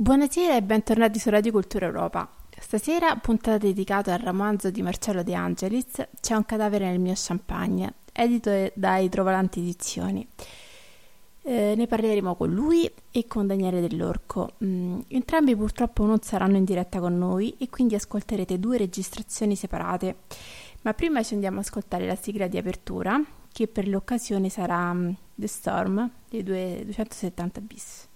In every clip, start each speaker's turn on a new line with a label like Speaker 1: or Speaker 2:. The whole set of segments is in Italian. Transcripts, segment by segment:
Speaker 1: Buonasera e bentornati su Radio Cultura Europa. Stasera, puntata dedicata al romanzo di Marcello De Angelis, C'è un cadavere nel mio champagne, edito dai Trovalanti Edizioni. Eh, ne parleremo con lui e con Daniele Dell'Orco. Mm, entrambi purtroppo non saranno in diretta con noi e quindi ascolterete due registrazioni separate. Ma prima ci andiamo ad ascoltare la sigla di apertura, che per l'occasione sarà um, The Storm dei 270 bis.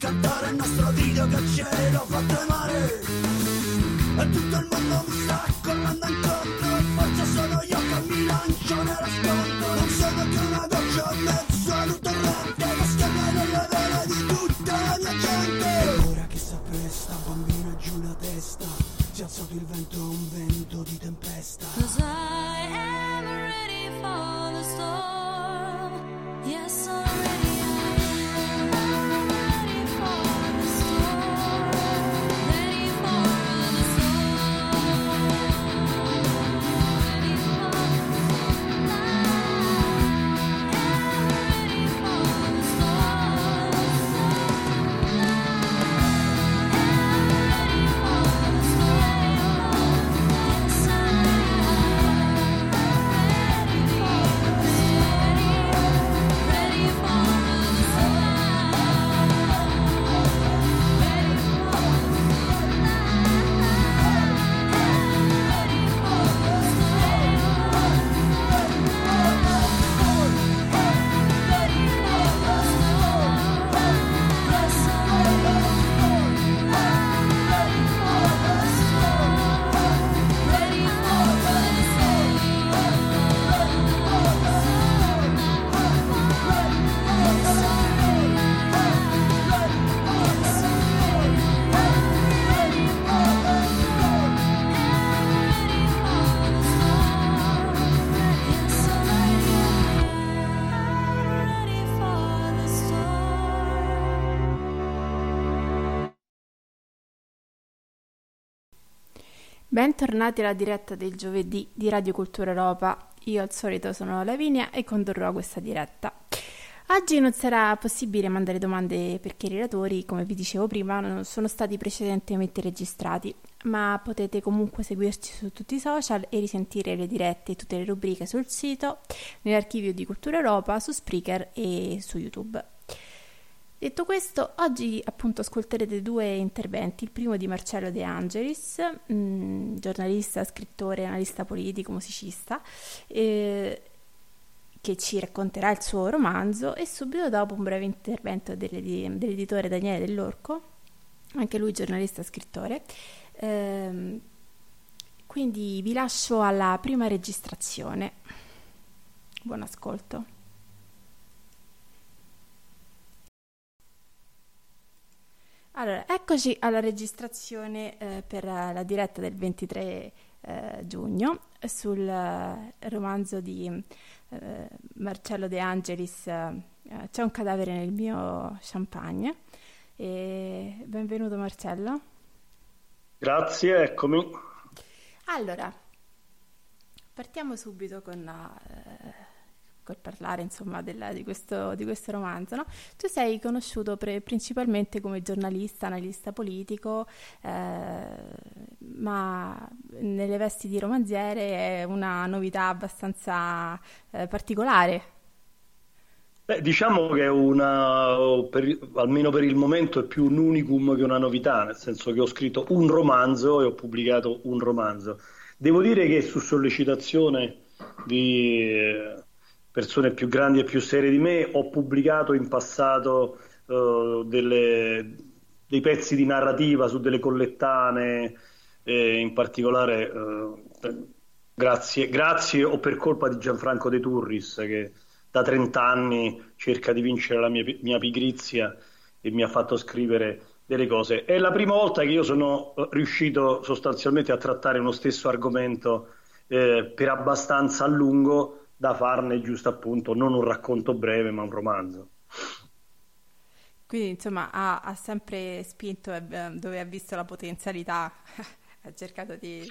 Speaker 2: cantare il nostro video che ce l'ho fatta Bentornati alla diretta del giovedì di Radio Cultura Europa. Io al solito sono Lavinia e condurrò questa diretta. Oggi non sarà possibile mandare domande perché i relatori, come vi dicevo prima, non sono stati precedentemente registrati, ma potete comunque seguirci su tutti i social e risentire le dirette e tutte le rubriche sul sito, nell'archivio di Cultura Europa, su Spreaker e su YouTube. Detto questo, oggi appunto ascolterete due interventi, il primo di Marcello De Angelis, mh, mm, giornalista, scrittore, analista politico, musicista, eh, che ci racconterà il suo romanzo e subito dopo un breve intervento dell'editore Daniele Dell'Orco, anche lui giornalista scrittore. Eh, quindi vi lascio alla prima registrazione. Buon ascolto. Allora, eccoci alla registrazione eh, per la diretta del 23 eh, giugno sul eh, romanzo di eh, Marcello De Angelis eh, C'è un cadavere nel mio champagne. E benvenuto Marcello.
Speaker 3: Grazie, eccomi.
Speaker 2: Allora, partiamo subito con eh, per parlare insomma della, di, questo, di, questo, romanzo. No? Tu sei conosciuto pre- principalmente come giornalista, analista politico, eh, ma nelle vesti di romanziere è una novità abbastanza eh, particolare.
Speaker 3: Beh, diciamo che è una, per, almeno per il momento, è più un unicum che una novità, nel senso che ho scritto un romanzo e ho pubblicato un romanzo. Devo dire che su sollecitazione di persone più grandi e più serie di me, ho pubblicato in passato uh, delle, dei pezzi di narrativa su delle collettane, eh, in particolare uh, grazie, grazie, o per colpa di Gianfranco De Turris che da 30 anni cerca di vincere la mia, mia pigrizia e mi ha fatto scrivere delle cose. È la prima volta che io sono riuscito sostanzialmente a trattare uno stesso argomento eh, per abbastanza a lungo da farne giusto appunto non un racconto breve ma un romanzo.
Speaker 2: Quindi insomma ha, ha sempre spinto eh, dove ha visto la potenzialità, ha cercato di...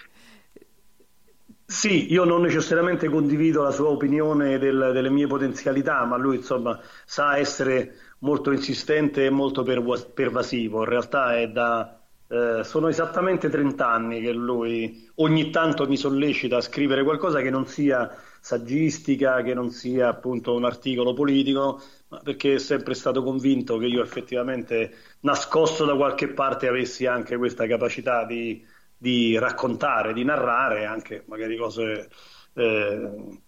Speaker 3: Sì, io non necessariamente condivido la sua opinione del, delle mie potenzialità, ma lui insomma sa essere molto insistente e molto pervasivo. In realtà è da, eh, sono esattamente 30 anni che lui ogni tanto mi sollecita a scrivere qualcosa che non sia saggistica, che non sia appunto un articolo politico, ma perché è sempre stato convinto che io effettivamente nascosto da qualche parte avessi anche questa capacità di, di raccontare, di narrare anche magari cose eh,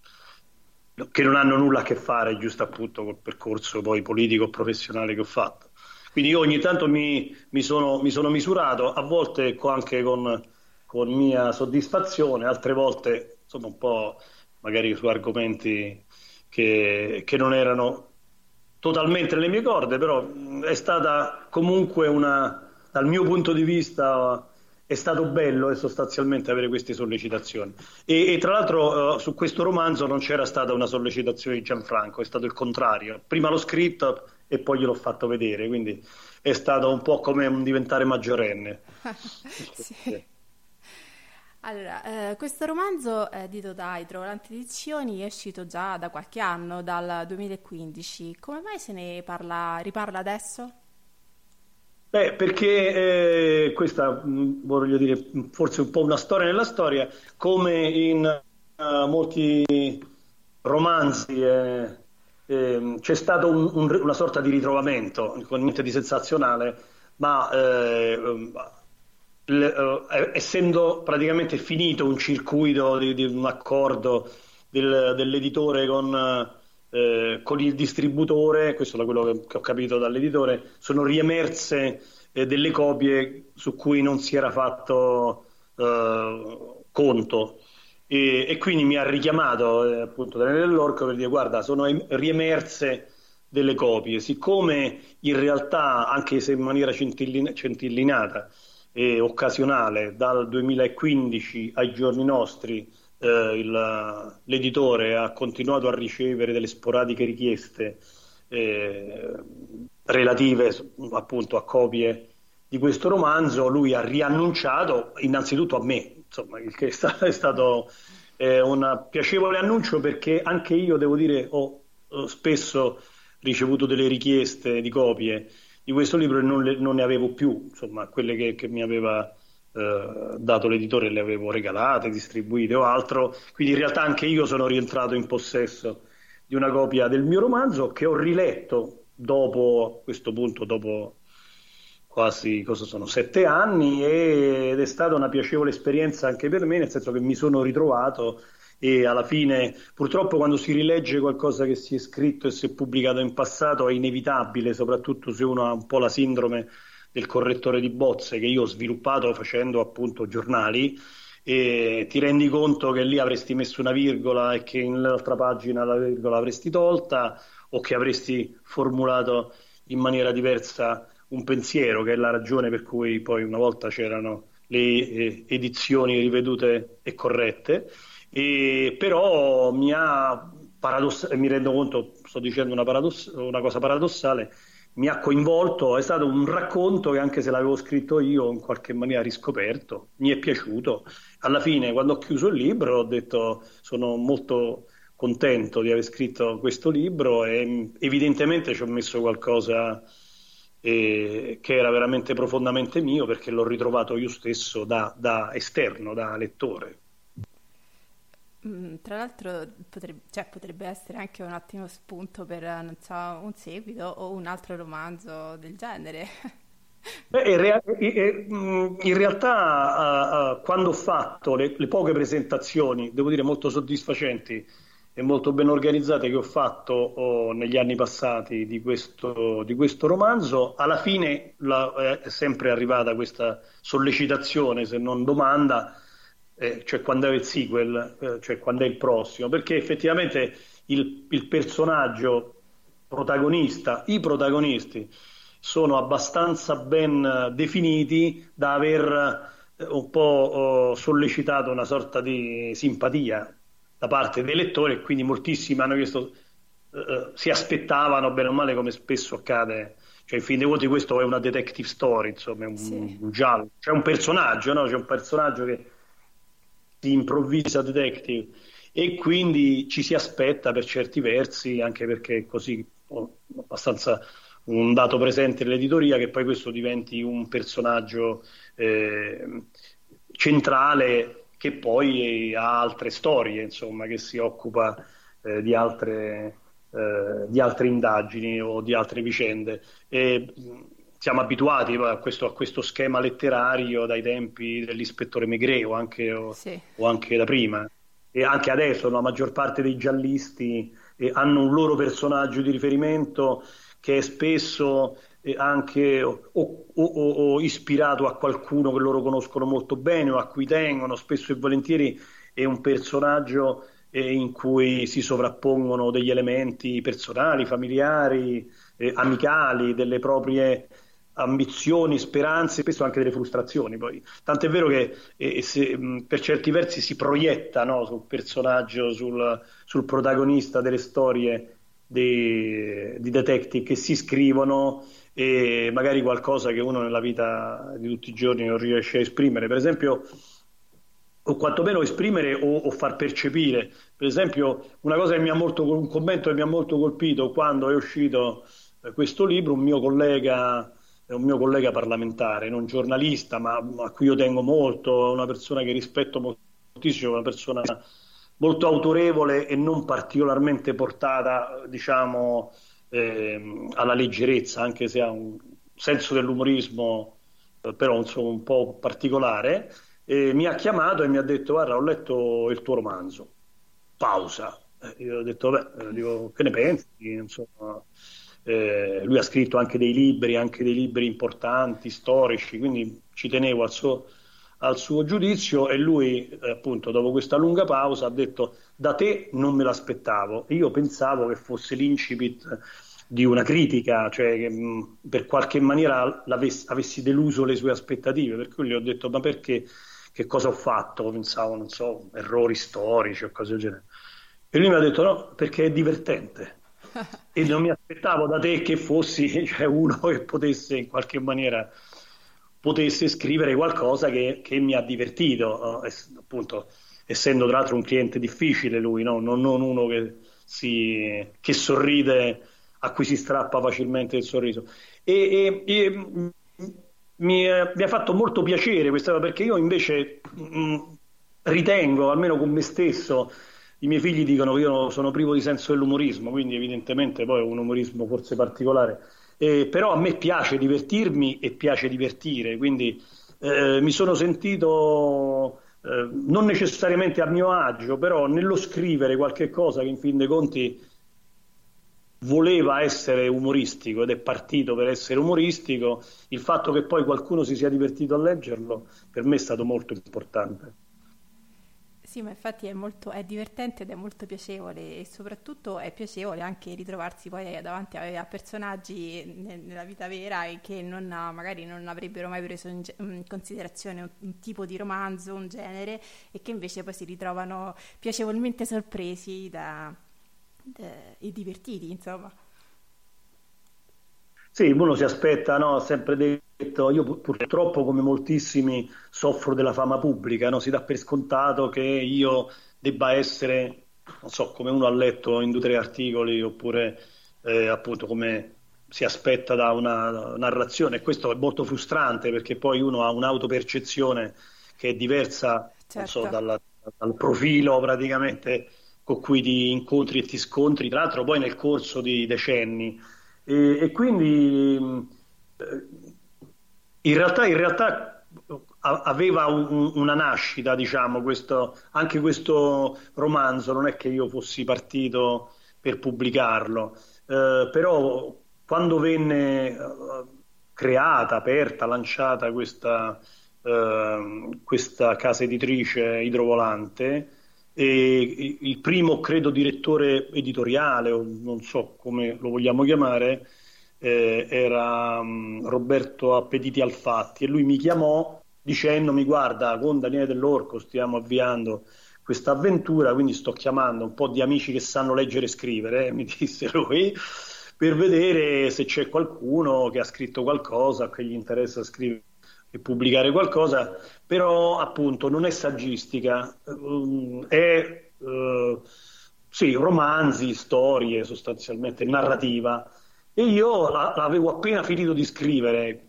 Speaker 3: che non hanno nulla a che fare giusto appunto col percorso poi politico professionale che ho fatto. Quindi io ogni tanto mi, mi, sono, mi sono, misurato, a volte anche con, con mia soddisfazione, altre volte insomma un po' magari su argomenti che, che non erano totalmente nelle mie corde, però è stata comunque una, dal mio punto di vista, è stato bello e sostanzialmente avere queste sollecitazioni. E, e tra l'altro uh, su questo romanzo non c'era stata una sollecitazione di Gianfranco, è stato il contrario. Prima l'ho scritto e poi gliel'ho fatto vedere, quindi è stato un po' come un diventare maggiorenne.
Speaker 2: sì. Allora, eh, questo romanzo edito da Idrovolanti Edizioni è uscito già da qualche anno, dal 2015. Come mai se ne parla, riparla adesso?
Speaker 3: Beh, perché eh, questa, mm, voglio dire, forse un po' una storia nella storia, come in uh, molti romanzi eh, eh, c'è stato un, un, una sorta di ritrovamento, con niente di sensazionale, ma eh, uh, essendo praticamente finito un circuito di, di un accordo del, dell'editore con, uh, con, il distributore, questo da quello che, ho capito dall'editore, sono riemerse eh, delle copie su cui non si era fatto uh, conto. E, e, quindi mi ha richiamato eh, appunto Daniele Dell'Orco per dire guarda sono riemerse delle copie siccome in realtà anche se in maniera centillin- centillinata e occasionale dal 2015 ai giorni nostri eh, il, l'editore ha continuato a ricevere delle sporadiche richieste eh, relative appunto a copie di questo romanzo, lui ha riannunciato innanzitutto a me, insomma, il che è stato eh, un piacevole annuncio perché anche io, devo dire, ho, ho spesso ricevuto delle richieste di copie di questo libro non, le, non ne avevo più, insomma, quelle che, che mi aveva eh, dato l'editore le avevo regalate, distribuite o altro, quindi in realtà anche io sono rientrato in possesso di una copia del mio romanzo che ho riletto dopo, questo punto, dopo quasi cosa sono, sette anni ed è stata una piacevole esperienza anche per me, nel senso che mi sono ritrovato e alla fine purtroppo quando si rilegge qualcosa che si è scritto e si è pubblicato in passato è inevitabile, soprattutto se uno ha un po' la sindrome del correttore di bozze che io ho sviluppato facendo appunto giornali. E ti rendi conto che lì avresti messo una virgola e che nell'altra pagina la virgola avresti tolta o che avresti formulato in maniera diversa un pensiero, che è la ragione per cui poi una volta c'erano le eh, edizioni rivedute e corrette e però mi ha paradoss- mi rendo conto, sto dicendo una, paradoss- una cosa paradossale, mi ha coinvolto, è stato un racconto che anche se l'avevo scritto io in qualche maniera riscoperto, mi è piaciuto. Alla fine, quando ho chiuso il libro, ho detto sono molto contento di aver scritto questo libro e evidentemente ci ho messo qualcosa eh, che era veramente profondamente mio perché l'ho ritrovato io stesso da, da esterno, da lettore.
Speaker 2: Mm, tra l'altro potrebbe, cioè, potrebbe, essere anche un ottimo spunto per so, un seguito o un altro romanzo del genere.
Speaker 3: Beh, in, rea- mm, in, realtà uh, uh, quando ho fatto le, le, poche presentazioni, devo dire molto soddisfacenti e molto ben organizzate che ho fatto oh, negli anni passati di questo, di questo romanzo, alla fine la, è sempre arrivata questa sollecitazione, se non domanda, eh, cioè quando è il sequel, eh, cioè quando è il prossimo, perché effettivamente il, il personaggio protagonista, i protagonisti sono abbastanza ben definiti da aver eh, un po' oh, sollecitato una sorta di simpatia da parte dei lettori e quindi moltissimi hanno chiesto, eh, eh, si aspettavano bene o male come spesso accade cioè in fin dei conti questo è una detective story insomma un, sì. un giallo c'è un personaggio no? c'è un personaggio che si improvvisa detective e quindi ci si aspetta per certi versi, anche perché è così abbastanza un dato presente nell'editoria, che poi questo diventi un personaggio eh, centrale che poi ha altre storie, insomma, che si occupa eh, di, altre, eh, di altre indagini o di altre vicende. E, siamo abituati a questo, a questo, schema letterario dai tempi dell'ispettore Megre o anche, o, sì. o anche da prima. E anche adesso la maggior parte dei giallisti eh, hanno un loro personaggio di riferimento che è spesso eh, anche o, o, o, ispirato a qualcuno che loro conoscono molto bene o a cui tengono, spesso e volentieri è un personaggio eh, in cui si sovrappongono degli elementi personali, familiari, eh, amicali, delle proprie ambizioni, speranze, spesso anche delle frustrazioni. Poi. Tant'è vero che eh, se, mh, per certi versi si proietta no, sul personaggio, sul, sul, protagonista delle storie di, di detective che si scrivono e magari qualcosa che uno nella vita di tutti i giorni non riesce a esprimere. Per esempio, o quantomeno esprimere o, o, far percepire. Per esempio, una cosa che mi ha molto, un commento che mi ha molto colpito quando è uscito eh, questo libro, un mio collega è un mio collega parlamentare, non giornalista, ma a cui io tengo molto, una persona che rispetto moltissimo, una persona molto autorevole e non particolarmente portata, diciamo, eh, alla leggerezza, anche se ha un senso dell'umorismo eh, però insomma, un po' particolare, eh, mi ha chiamato e mi ha detto guarda ho letto il tuo romanzo, pausa. Eh, io ho detto beh, eh, dico, che ne pensi? Insomma, eh, lui ha scritto anche dei libri, anche dei libri importanti, storici, quindi ci tenevo al suo, al suo giudizio e lui eh, appunto dopo questa lunga pausa ha detto da te non me l'aspettavo io pensavo che fosse l'incipit di una critica, cioè che mh, per qualche maniera avessi deluso le sue aspettative, per cui gli ho detto ma perché, che cosa ho fatto? Pensavo, non so, errori storici o cose del genere. E lui mi ha detto no, perché è divertente e non mi aspettavo da te che fossi cioè, uno che potesse in qualche maniera potesse scrivere qualcosa che, che mi ha divertito, eh, appunto, essendo tra l'altro un cliente difficile lui, no? non, non, uno che, si, che, sorride, a cui si strappa facilmente il sorriso. E, e, e mi, mi, ha fatto molto piacere questa cosa perché io invece mh, ritengo, almeno con me stesso, i miei figli dicono che io sono privo di senso dell'umorismo, quindi evidentemente poi è un umorismo forse particolare eh, però a me piace divertirmi e piace divertire, quindi eh, mi sono sentito eh, non necessariamente a mio agio, però nello scrivere qualche cosa che in fin dei conti voleva essere umoristico ed è partito per essere umoristico, il fatto che poi qualcuno si sia divertito a leggerlo per me è stato molto importante.
Speaker 2: Sì, ma infatti è, molto, è divertente ed è molto piacevole e soprattutto è piacevole anche ritrovarsi poi davanti a, a personaggi nella vita vera che non, magari non avrebbero mai preso in, in considerazione un, un, tipo di romanzo, un genere e che invece poi si ritrovano piacevolmente sorpresi da, da, e divertiti, insomma.
Speaker 3: Sì, uno si aspetta, no? sempre detto, io purtroppo come moltissimi soffro della fama pubblica, no? si dà per scontato che io debba essere, non so, come uno ha letto in due o tre articoli, oppure eh, appunto come si aspetta da una narrazione, questo è molto frustrante perché poi uno ha un'autopercezione che è diversa certo. so, dalla, dal profilo praticamente con cui ti incontri e ti scontri, tra l'altro poi nel corso di decenni e, e quindi eh, in realtà, in realtà aveva un, una nascita, diciamo, questo, anche questo romanzo, non è che io fossi partito per pubblicarlo, eh, però quando venne eh, creata, aperta, lanciata questa, eh, questa casa editrice idrovolante, e il primo, credo, direttore editoriale, o non so come lo vogliamo chiamare, eh, era um, Roberto Appetiti Alfatti e lui mi chiamò dicendomi guarda con Daniele Dell'Orco stiamo avviando questa avventura, quindi sto chiamando un po' di amici che sanno leggere e scrivere, eh, mi disse lui, per vedere se c'è qualcuno che ha scritto qualcosa, che gli interessa scrivere e pubblicare qualcosa, però appunto non è saggistica, ehm, è uh, sì, romanzi, storie sostanzialmente, narrativa. E io avevo appena finito di scrivere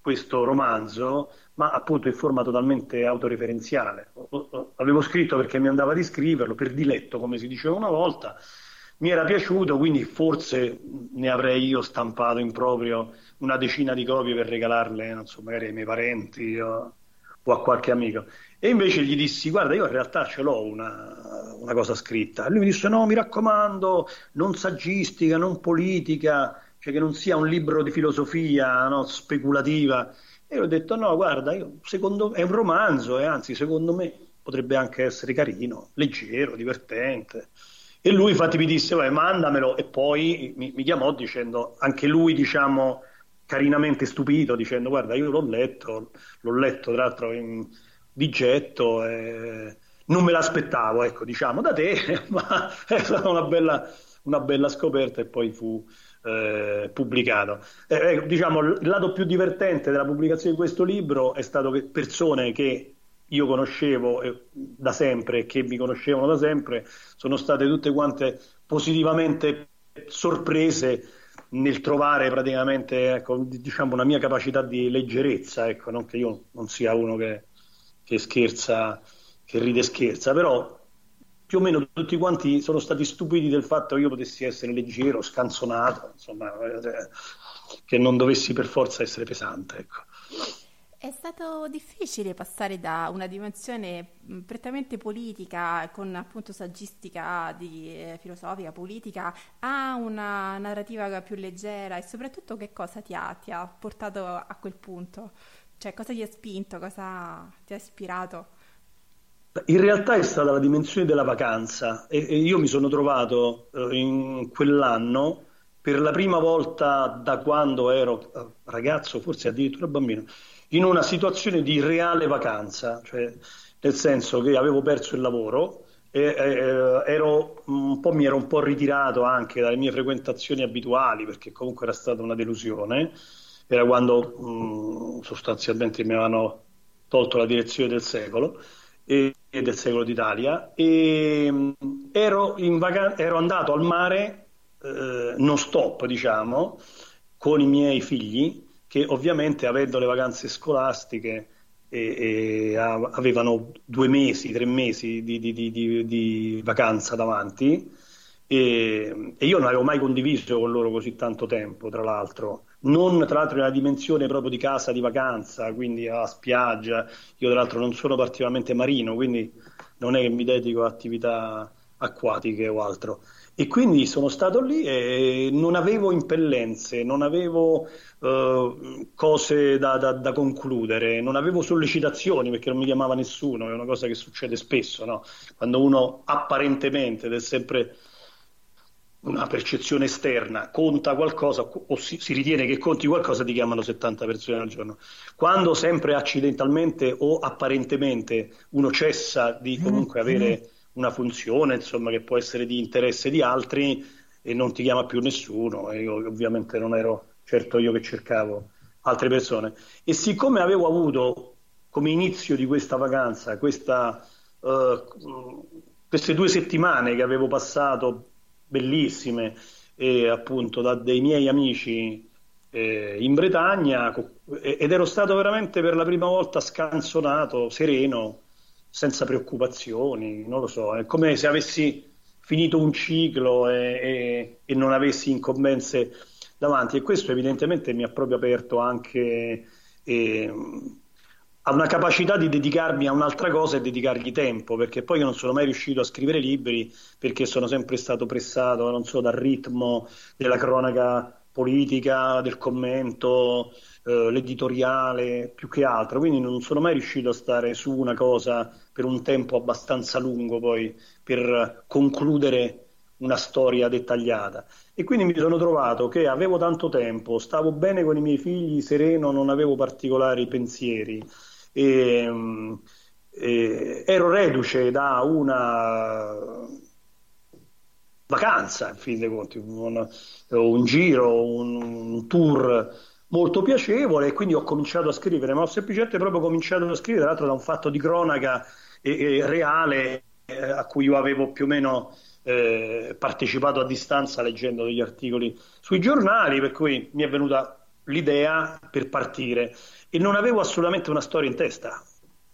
Speaker 3: questo romanzo, ma appunto in forma totalmente autoreferenziale. Avevo scritto perché mi andava di scriverlo, per diletto, come si diceva una volta, mi era piaciuto, quindi forse ne avrei io stampato in proprio una decina di copie per regalarle, non so, magari ai miei parenti o, o a qualche amico. E invece gli dissi, guarda, io in realtà ce l'ho una, una cosa scritta. Lui mi disse, no, mi raccomando, non saggistica, non politica, cioè che non sia un libro di filosofia no, speculativa. E io ho detto, no, guarda, io, secondo, è un romanzo e anzi, secondo me potrebbe anche essere carino, leggero, divertente. E lui infatti mi disse, vai, mandamelo, e poi mi, mi chiamò dicendo, anche lui, diciamo, carinamente stupito, dicendo, guarda, io l'ho letto, l'ho letto tra l'altro in, di getto, e non me l'aspettavo, ecco, diciamo, da te, ma è stata una bella, una bella scoperta e poi fu eh, pubblicato. Eh, eh, diciamo, il lato più divertente della pubblicazione di questo libro è stato che persone che io conoscevo eh, da sempre e che mi conoscevano da sempre sono state tutte quante positivamente sorprese nel trovare praticamente ecco, diciamo, una mia capacità di leggerezza, ecco, non che io non sia uno che, che scherza, che ride scherza, però più o meno tutti quanti sono stati stupiti del fatto che io potessi essere leggero, scanzonato, insomma, eh, che non dovessi per forza essere pesante. Ecco.
Speaker 2: È stato difficile passare da una dimensione prettamente politica, con appunto saggistica di, eh, filosofica, politica, a una narrativa più leggera e soprattutto che cosa ti ha, ti ha portato a quel punto? Cioè cosa ti ha spinto, cosa ti ha ispirato?
Speaker 3: In realtà è stata la dimensione della vacanza e, e io mi sono trovato eh, in quell'anno per la prima volta da quando ero eh, ragazzo, forse addirittura bambino, in una situazione di reale vacanza, cioè nel senso che avevo perso il lavoro e eh, ero mi ero un po' ritirato anche dalle mie frequentazioni abituali perché comunque era stata una delusione era quando mh, sostanzialmente mi avevano tolto la direzione del secolo e, e del secolo d'Italia e mh, ero, vacan- ero, andato al mare eh, non stop, diciamo, con i miei figli che ovviamente avendo le vacanze scolastiche e, e avevano due mesi, tre mesi di, di, di, di vacanza davanti e, e, io non avevo mai condiviso con loro così tanto tempo, tra l'altro, non tra l'altro nella dimensione proprio di casa di vacanza, quindi a spiaggia, io tra l'altro non sono particolarmente marino, quindi non è che mi dedico a attività acquatiche o altro. E quindi sono stato lì e non avevo impellenze, non avevo uh, cose da, da, da, concludere, non avevo sollecitazioni perché non mi chiamava nessuno, è una cosa che succede spesso, no? quando uno apparentemente, ed è sempre una percezione esterna, conta qualcosa o si, si, ritiene che conti qualcosa, ti chiamano 70 persone al giorno. Quando sempre accidentalmente o apparentemente uno cessa di comunque avere una funzione insomma, che può essere di interesse di altri e non ti chiama più nessuno e io ovviamente non ero certo io che cercavo altre persone e siccome avevo avuto come inizio di questa vacanza questa, uh, queste due settimane che avevo passato bellissime e appunto da dei miei amici eh, in Bretagna ed ero stato veramente per la prima volta scansonato, sereno senza preoccupazioni, non lo so, è come se avessi finito un ciclo e, e, e non avessi incombenze davanti e questo evidentemente mi ha proprio aperto anche eh, a una capacità di dedicarmi a un'altra cosa e dedicargli tempo, perché poi io non sono mai riuscito a scrivere libri perché sono sempre stato pressato, non so, dal ritmo della cronaca politica, del commento, eh, l'editoriale più che altro, quindi non sono mai riuscito a stare su una cosa per un tempo abbastanza lungo poi per concludere una storia dettagliata. E quindi mi sono trovato che avevo tanto tempo, stavo bene con i miei figli, sereno, non avevo particolari pensieri. E, e ero reduce da una vacanza, in fin dei conti, un, un giro, un, un tour molto piacevole e quindi ho cominciato a scrivere, ma ho semplicemente proprio cominciato a scrivere, tra l'altro da un fatto di cronaca eh, reale eh, a cui io avevo più o meno eh, partecipato a distanza leggendo degli articoli sui giornali, per cui mi è venuta l'idea per partire e non avevo assolutamente una storia in testa.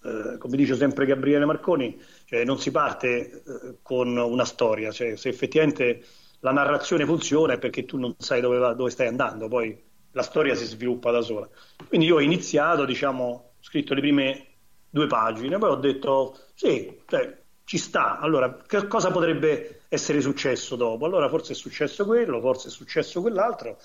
Speaker 3: Eh, come dice sempre Gabriele Marconi, cioè non si parte eh, con una storia, cioè se effettivamente la narrazione funziona è perché tu non sai dove, va, dove stai andando, poi la storia si sviluppa da sola. Quindi io ho iniziato, diciamo, ho scritto le prime due pagine, poi ho detto sì, cioè, ci sta, allora che cosa potrebbe essere successo dopo? Allora forse è successo quello, forse è successo quell'altro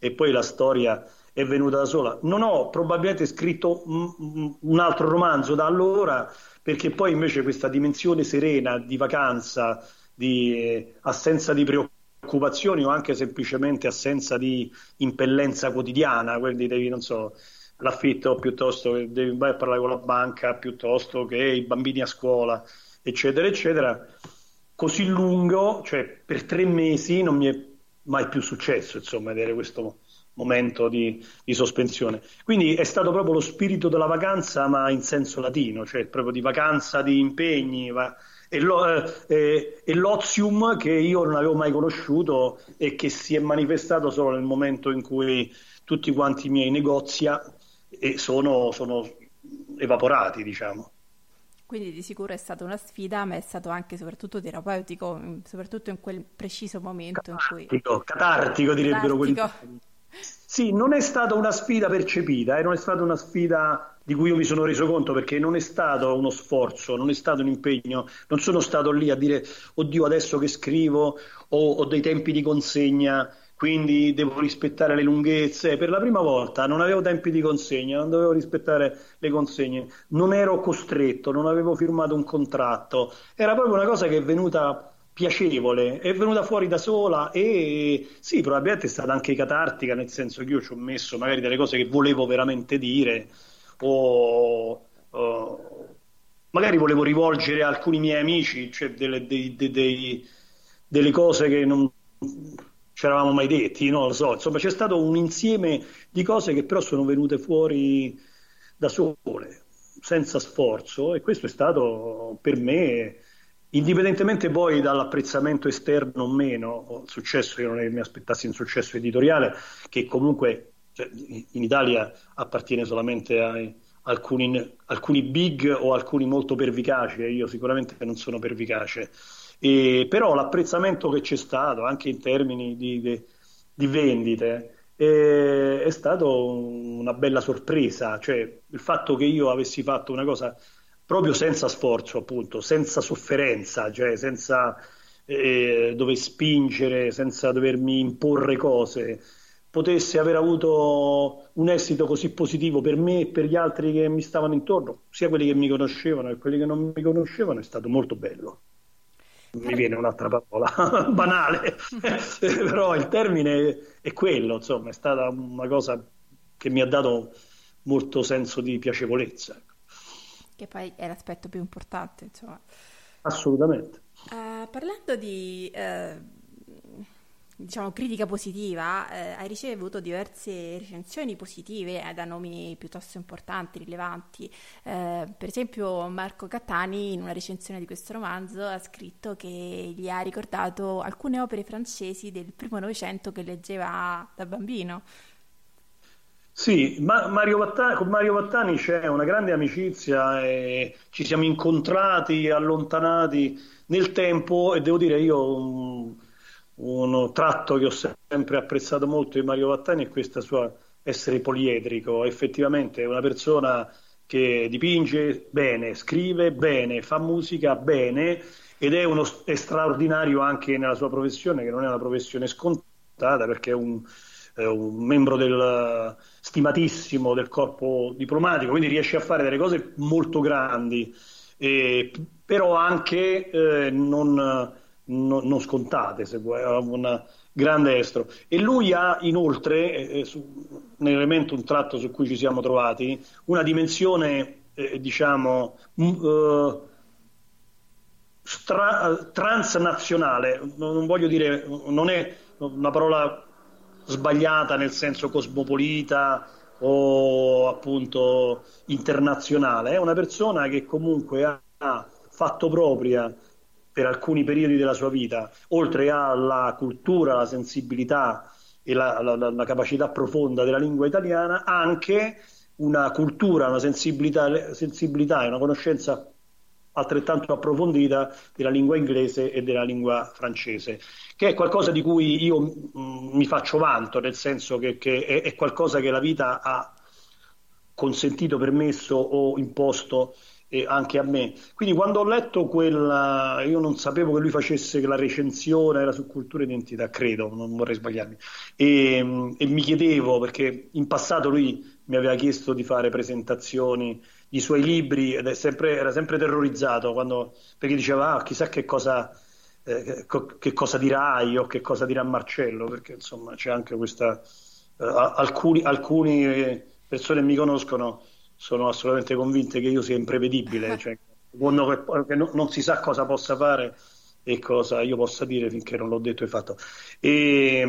Speaker 3: e poi la storia è venuta da sola. Non ho probabilmente scritto un altro romanzo da allora perché poi invece questa dimensione serena di vacanza, di eh, assenza di preoccupazioni o anche semplicemente assenza di impellenza quotidiana, quindi devi, non so, l'affitto piuttosto che devi vai a parlare con la banca piuttosto che i bambini a scuola, eccetera, eccetera. Così lungo, cioè per tre mesi non mi è mai più successo, insomma, avere questo momento di, di, sospensione. Quindi è stato proprio lo spirito della vacanza, ma in senso latino, cioè proprio di vacanza di impegni, va, e, lo, eh, e l'ozium che io non avevo mai conosciuto e che si è manifestato solo nel momento in cui tutti quanti i miei negozi sono, sono evaporati, diciamo.
Speaker 2: Quindi di sicuro è stata una sfida, ma è stato anche soprattutto terapeutico, soprattutto in quel preciso momento
Speaker 3: catartico,
Speaker 2: in cui...
Speaker 3: Catartico, direbbero catartico. quelli... Sì, non è stata una sfida percepita, eh, non è stata una sfida di cui io mi sono reso conto perché non è stato uno sforzo, non è stato un impegno, non sono stato lì a dire oddio adesso che scrivo ho, ho dei tempi di consegna, quindi devo rispettare le lunghezze. Per la prima volta non avevo tempi di consegna, non dovevo rispettare le consegne, non ero costretto, non avevo firmato un contratto, era proprio una cosa che è venuta piacevole, è venuta fuori da sola e sì, probabilmente è stata anche catartica, nel senso che io ci ho messo magari delle cose che volevo veramente dire o, o magari volevo rivolgere a alcuni miei amici, cioè delle, dei, dei, dei, delle cose che non ci eravamo mai detti, non lo so, insomma c'è stato un insieme di cose che però sono venute fuori da sole, senza sforzo e questo è stato per me, indipendentemente poi dall'apprezzammento esterno o meno, il successo, io non che mi aspettassi un successo editoriale, che comunque cioè, in Italia appartiene solamente ai alcuni, alcuni big o alcuni molto pervicaci, e io sicuramente non sono pervicace. E, però l'apprezzamento che c'è stato anche in termini di, di, di vendite è, è stato una bella sorpresa, cioè il fatto che io avessi fatto una cosa proprio senza sforzo, appunto, senza sofferenza, cioè senza eh, dover spingere, senza dovermi imporre cose, potesse aver avuto un esito così positivo per me e per gli altri che mi stavano intorno, sia quelli che mi conoscevano che quelli che non mi conoscevano, è stato molto bello. Mi viene un'altra parola banale, però il termine è quello, insomma, è stata una cosa che mi ha dato molto senso di piacevolezza.
Speaker 2: Che poi è l'aspetto più importante, insomma.
Speaker 3: Assolutamente.
Speaker 2: Uh, parlando di uh diciamo, critica positiva, eh, hai ricevuto diverse recensioni positive eh, da nomi piuttosto importanti, rilevanti. Eh, per esempio Marco Cattani in una recensione di questo romanzo ha scritto che gli ha ricordato alcune opere francesi del primo Novecento che leggeva da bambino.
Speaker 3: Sì, ma Mario Vattani, con Mario Vattani c'è una grande amicizia e ci siamo incontrati, allontanati nel tempo e devo dire io un tratto che ho sempre apprezzato molto di Mario Vattani è questa sua essere poliedrico, effettivamente è una persona che dipinge bene, scrive bene, fa musica bene ed è, uno, è straordinario anche nella sua professione, che non è una professione scontata perché è un, è un membro del, stimatissimo del corpo diplomatico, quindi riesce a fare delle cose molto grandi, eh, però anche eh, non no, non scontate, se vuoi, un grande estro. E lui ha inoltre, eh, eh, su, nell'elemento un tratto su cui ci siamo trovati, una dimensione, eh, diciamo, uh, stra- transnazionale, non voglio dire, non è una parola sbagliata nel senso cosmopolita o appunto internazionale, è una persona che comunque ha fatto propria per alcuni periodi della sua vita, oltre alla cultura, la sensibilità e la, la, la capacità profonda della lingua italiana, anche una cultura, una sensibilità, sensibilità e una conoscenza altrettanto approfondita della lingua inglese e della lingua francese, che è qualcosa di cui io mh, mm, mi faccio vanto, nel senso che, che è, è, qualcosa che la vita ha consentito, permesso o imposto e anche a me. Quindi quando ho letto quella, io non sapevo che lui facesse la recensione, era su cultura e identità, credo, non vorrei sbagliarmi, e, e, mi chiedevo, perché in passato lui mi aveva chiesto di fare presentazioni di suoi libri ed sempre, era sempre terrorizzato quando, perché diceva, ah, chissà che cosa, eh, che cosa dirai o che cosa dirà Marcello, perché insomma c'è anche questa... Eh, alcuni, alcuni persone mi conoscono sono assolutamente convinte che io sia imprevedibile, cioè uno che, che no, non si sa cosa possa fare e cosa io possa dire finché non l'ho detto e fatto. E,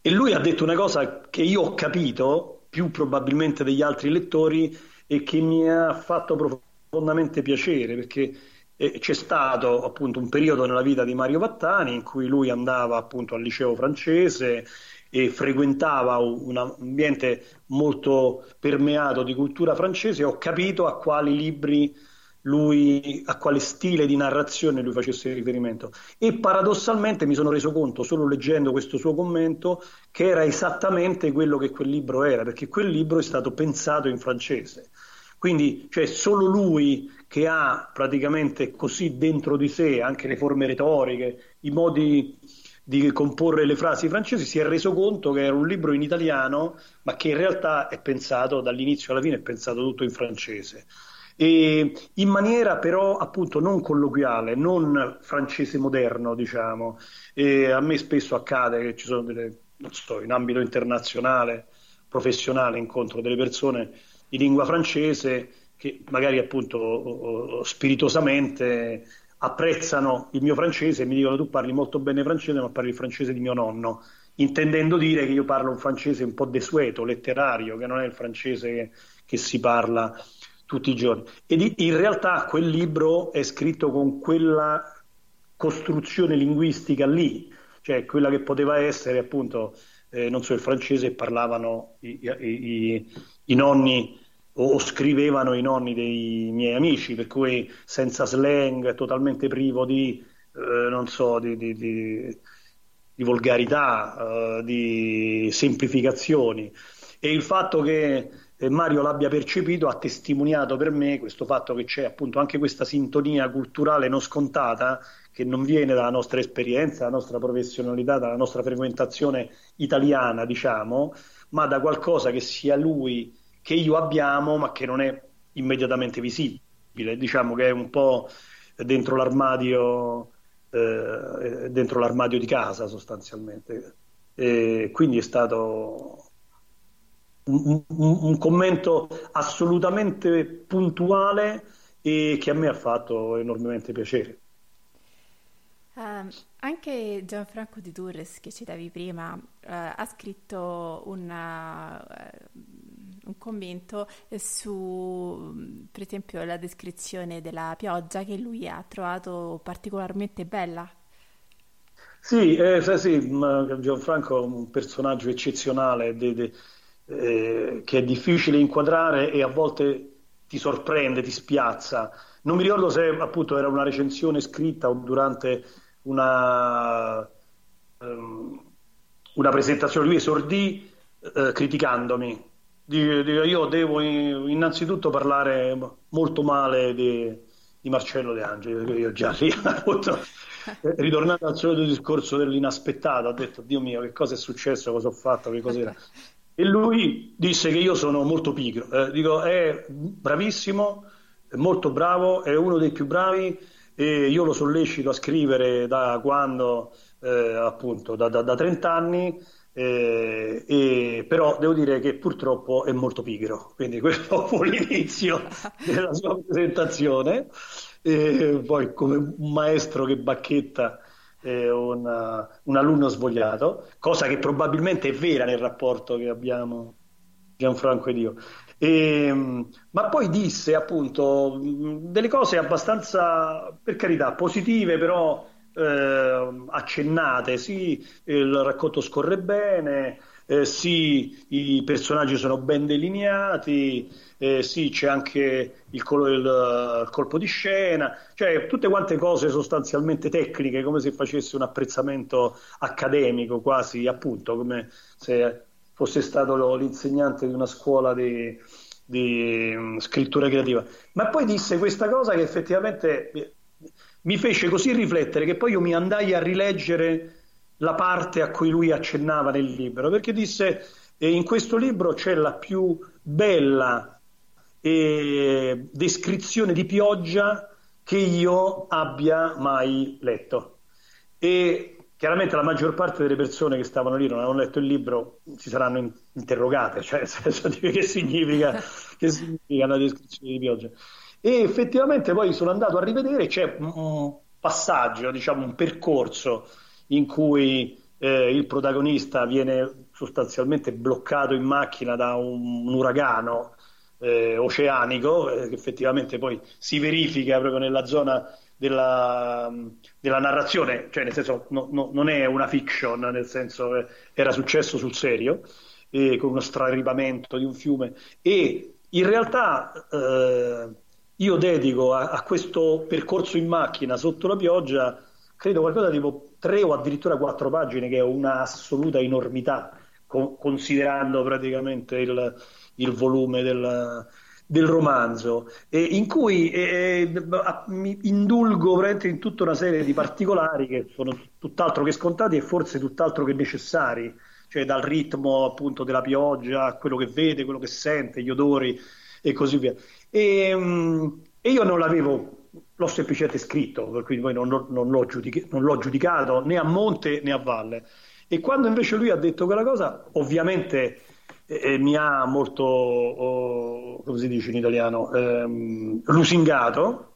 Speaker 3: e lui ha detto una cosa che io ho capito più probabilmente degli altri lettori e che mi ha fatto profondamente piacere perché eh, c'è stato appunto un periodo nella vita di Mario Vattani in cui lui andava appunto al liceo francese e frequentava un ambiente molto permeato di cultura francese, ho capito a quali libri lui, a quale stile di narrazione lui facesse riferimento. E paradossalmente mi sono reso conto, solo leggendo questo suo commento, che era esattamente quello che quel libro era, perché quel libro è stato pensato in francese. Quindi, cioè, solo lui che ha praticamente così dentro di sé anche le forme retoriche, i modi di comporre le frasi francesi si è reso conto che era un libro in italiano, ma che in realtà è pensato dall'inizio alla fine, è pensato tutto in francese. E in maniera però appunto non colloquiale, non francese moderno, diciamo. E a me spesso accade che ci sono delle, non so, in ambito internazionale, professionale, incontro delle persone di lingua francese che magari appunto spiritosamente apprezzano il mio francese e mi dicono tu parli molto bene francese ma parli il francese di mio nonno, intendendo dire che io parlo un francese un po' desueto, letterario, che non è il francese che, che si parla tutti i giorni. Ed in realtà quel libro è scritto con quella costruzione linguistica lì, cioè quella che poteva essere appunto, eh, non so, il francese parlavano i, i, i nonni o scrivevano i nonni dei miei amici, per cui senza slang, totalmente privo di, eh, non so, di, di, di, di volgarità, eh, di semplificazioni. E il fatto che eh, Mario l'abbia percepito ha testimoniato per me questo fatto che c'è appunto anche questa sintonia culturale non scontata che non viene dalla nostra esperienza, dalla nostra professionalità, dalla nostra frequentazione italiana, diciamo, ma da qualcosa che sia lui che io abbiamo, ma che non è immediatamente visibile. Diciamo che è un po' dentro l'armadio, eh, dentro l'armadio di casa sostanzialmente. E quindi è stato un, un, un, commento assolutamente puntuale e che a me ha fatto enormemente piacere.
Speaker 2: Uh, anche Gianfranco Di Turres, che citavi prima, uh, ha scritto una, un commento su, per esempio, la descrizione della pioggia che lui ha trovato particolarmente bella.
Speaker 3: Sì, eh, sì, Gianfranco è un personaggio eccezionale de, de, eh, che è difficile inquadrare e a volte ti sorprende, ti spiazza. Non mi ricordo se appunto era una recensione scritta o durante una, um, una presentazione, lui esordì uh, criticandomi. Io devo innanzitutto parlare molto male di, di Marcello De Angeli, perché io già appunto, ritornando al solito discorso dell'inaspettato, ho detto Dio mio che cosa è successo, cosa ho fatto, che cos'era. E lui disse che io sono molto pigro. Eh, dico, è bravissimo, è molto bravo, è uno dei più bravi e io lo sollecito a scrivere da quando, eh, appunto, da, da, da 30 anni, eh, e, però devo dire che purtroppo è molto pigro, quindi questo fu l'inizio della sua presentazione, e poi come un maestro che bacchetta eh, una, un alunno svogliato, cosa che probabilmente è vera nel rapporto che abbiamo Gianfranco ed io. E, ehm, ma poi disse appunto delle cose abbastanza, per carità, positive, però eh, accennate. Sì, il racconto scorre bene, eh, sì, i personaggi sono ben delineati, eh, sì, c'è anche il, col- il, il, colpo di scena, cioè tutte quante cose sostanzialmente tecniche, come se facesse un apprezzamento accademico, quasi appunto, come se fosse stato l'insegnante di una scuola di, di um, scrittura creativa. Ma poi disse questa cosa che effettivamente mi fece così riflettere che poi io mi andai a rileggere la parte a cui lui accennava nel libro, perché disse eh, in questo libro c'è la più bella eh, descrizione di pioggia che io abbia mai letto. E Chiaramente la maggior parte delle persone che stavano lì non avevano letto il libro si saranno interrogate, cioè nel senso di che significa, che significa una descrizione di pioggia. E effettivamente poi sono andato a rivedere, c'è un passaggio, diciamo un percorso in cui eh, il protagonista viene sostanzialmente bloccato in macchina da un, un uragano eh, oceanico, eh, che effettivamente poi si verifica proprio nella zona della, della narrazione, cioè nel senso no, no, non è una fiction, nel senso eh, era successo sul serio, eh, con uno straripamento di un fiume. E in realtà eh, io dedico a, a, questo percorso in macchina sotto la pioggia credo qualcosa tipo tre o addirittura quattro pagine che è una assoluta enormità co- considerando praticamente il, il volume del, del romanzo, eh, in cui eh, mi indulgo in tutta una serie di particolari che sono tutt'altro che scontati e forse tutt'altro che necessari, cioè dal ritmo appunto della pioggia, quello che vede, quello che sente, gli odori e così via. E, um, e io non l'avevo, l'ho semplicemente scritto, per cui poi non, non, l'ho giudic- non l'ho giudicato né a monte né a valle. E quando invece lui ha detto quella cosa, ovviamente e mi ha molto, oh, come si dice in italiano, ehm, lusingato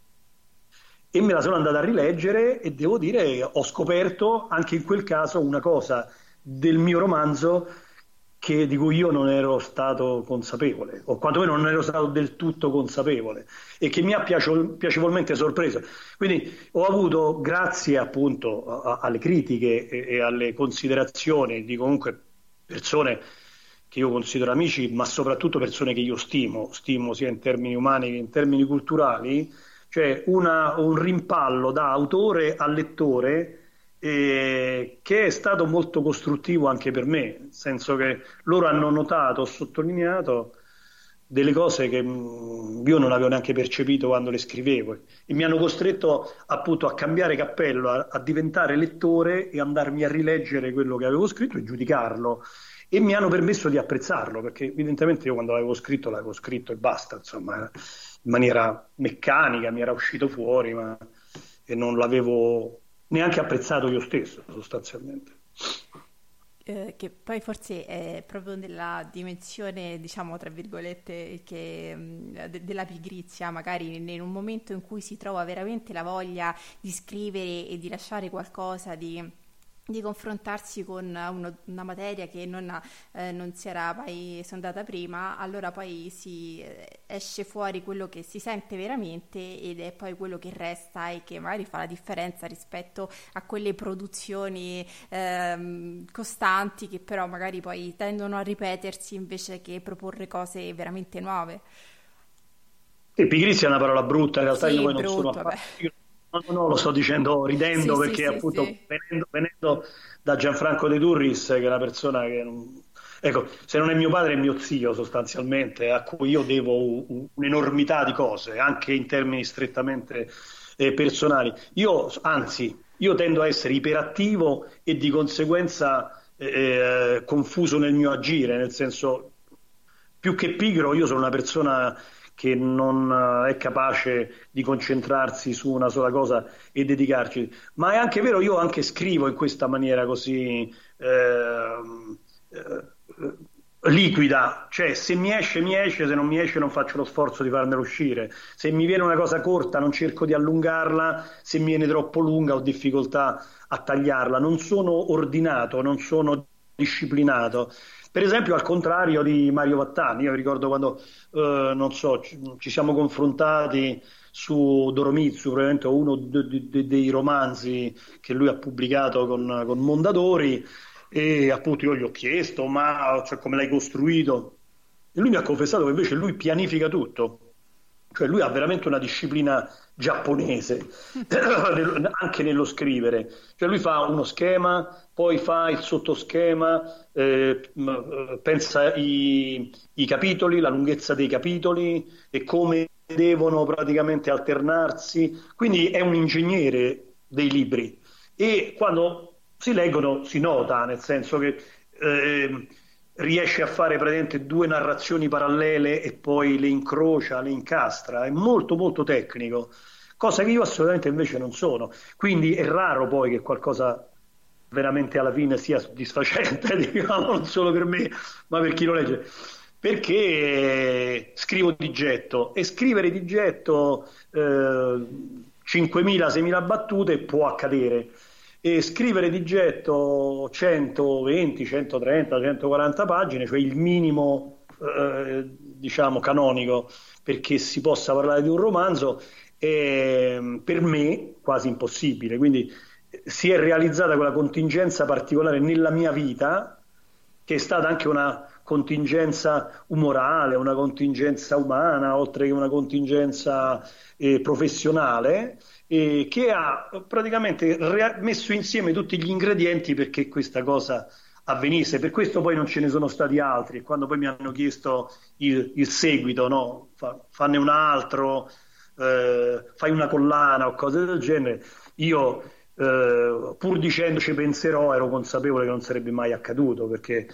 Speaker 3: e me la sono andata a rileggere e devo dire ho scoperto anche in quel caso una cosa del mio romanzo che, di cui io non ero stato consapevole, o quantomeno non ero stato del tutto consapevole, e che mi ha piacevolmente sorpreso. Quindi ho avuto, grazie appunto a, alle critiche e, e alle considerazioni di comunque persone che io considero amici, ma soprattutto persone che io stimo, stimo sia in termini umani che in termini culturali, cioè una, un rimpallo da autore a lettore eh, che è stato molto costruttivo anche per me, nel senso che loro hanno notato, sottolineato delle cose che mm, io non avevo neanche percepito quando le scrivevo e mi hanno costretto appunto a cambiare cappello, a, a diventare lettore e andarmi a rileggere quello che avevo scritto e giudicarlo. E mi hanno permesso di apprezzarlo perché evidentemente io quando l'avevo scritto l'avevo scritto e basta, insomma, in maniera meccanica mi era uscito fuori ma e non l'avevo neanche apprezzato io stesso sostanzialmente.
Speaker 2: Eh, che poi forse è proprio nella dimensione, diciamo, tra virgolette, che, de- della pigrizia, magari in un momento in cui si trova veramente la voglia di scrivere e di lasciare qualcosa di di confrontarsi con uno, una materia che non, eh, non, si era mai sondata prima, allora poi si eh, esce fuori quello che si sente veramente ed è poi quello che resta e che magari fa la differenza rispetto a quelle produzioni eh, costanti che però magari poi tendono a ripetersi invece che proporre cose veramente nuove.
Speaker 3: E pigrizia è una parola brutta, in realtà sì, io poi non brutto, sono affatto, No, no, lo sto dicendo ridendo sì, perché sì, appunto sì, venendo, venendo, da Gianfranco De Turris, che è una persona che non... Ecco, se non è mio padre è mio zio sostanzialmente, a cui io devo un'enormità di cose, anche in termini strettamente eh, personali. Io, anzi, io tendo a essere iperattivo e di conseguenza eh, eh confuso nel mio agire, nel senso, più che pigro, io sono una persona che non eh, è capace di concentrarsi su una sola cosa e dedicarci. Ma è anche vero, io anche scrivo in questa maniera così eh, eh, liquida, cioè se mi esce mi esce, se non mi esce non faccio lo sforzo di farmelo uscire, se mi viene una cosa corta non cerco di allungarla, se mi viene troppo lunga ho difficoltà a tagliarla, non sono ordinato, non sono disciplinato per esempio, al contrario di Mario Vattani, io ricordo quando, eh, non so, ci, ci, siamo confrontati su Doromitsu, probabilmente uno de, de, dei romanzi che lui ha pubblicato con, con, Mondadori, e appunto io gli ho chiesto, ma cioè, come l'hai costruito? E lui mi ha confessato che invece lui pianifica tutto, cioè lui ha veramente una disciplina giapponese, anche nello scrivere. Cioè lui fa uno schema, poi fa il sottoschema, eh, pensa i, i capitoli, la lunghezza dei capitoli e come devono praticamente alternarsi. Quindi è un ingegnere dei libri e quando si leggono si nota, nel senso che eh, riesce a fare praticamente due narrazioni parallele e poi le incrocia, le incastra, è molto molto tecnico, cosa che io assolutamente invece non sono. Quindi è raro poi che qualcosa veramente alla fine sia soddisfacente, diciamo, non solo per me, ma per chi lo legge. Perché scrivo di getto e scrivere di getto eh, 5.000-6.000 battute può accadere e scrivere di getto 120, 130, 140 pagine, cioè il minimo eh, diciamo canonico perché si possa parlare di un romanzo, è per me quasi impossibile. Quindi si è realizzata quella contingenza particolare nella mia vita, che è stata anche una contingenza umorale, una contingenza umana, oltre che una contingenza eh, professionale, eh, che ha praticamente rea- messo insieme tutti gli ingredienti perché questa cosa avvenisse. Per questo poi non ce ne sono stati altri. Quando poi mi hanno chiesto il, il seguito, no? Fa, fanne un altro, eh, fai una collana o cose del genere, io eh, pur dicendo ci penserò ero consapevole che non sarebbe mai accaduto perché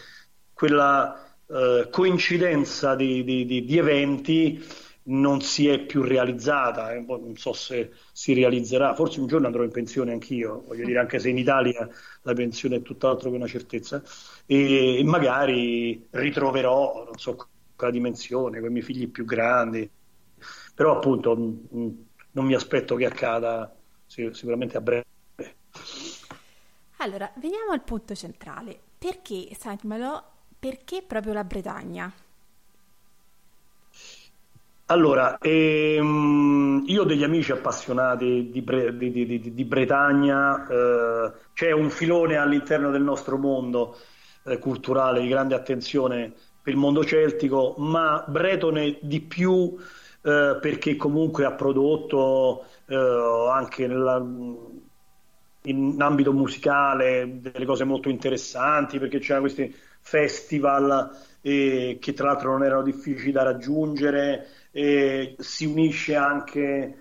Speaker 3: quella eh, coincidenza di, di, di, di eventi non si è più realizzata, eh, non so se si realizzerà, forse un giorno andrò in pensione anch'io, voglio dire, anche se in Italia la pensione è tutt'altro che una certezza, e magari ritroverò, non so, quella dimensione, con i miei figli più grandi, però appunto non mi aspetto che accada sicuramente a breve.
Speaker 2: Allora, veniamo al punto centrale. Perché Saint-Malo? Perché proprio la Bretagna?
Speaker 3: Allora, ehm, io ho degli amici appassionati di, Bre- di, di, di Bretagna, eh, c'è un filone all'interno del nostro mondo eh, culturale di grande attenzione per il mondo celtico, ma bretone di più eh, perché comunque ha prodotto eh, anche nella, in ambito musicale delle cose molto interessanti, perché c'erano questi festival eh, che tra l'altro non erano difficili da raggiungere, e si unisce anche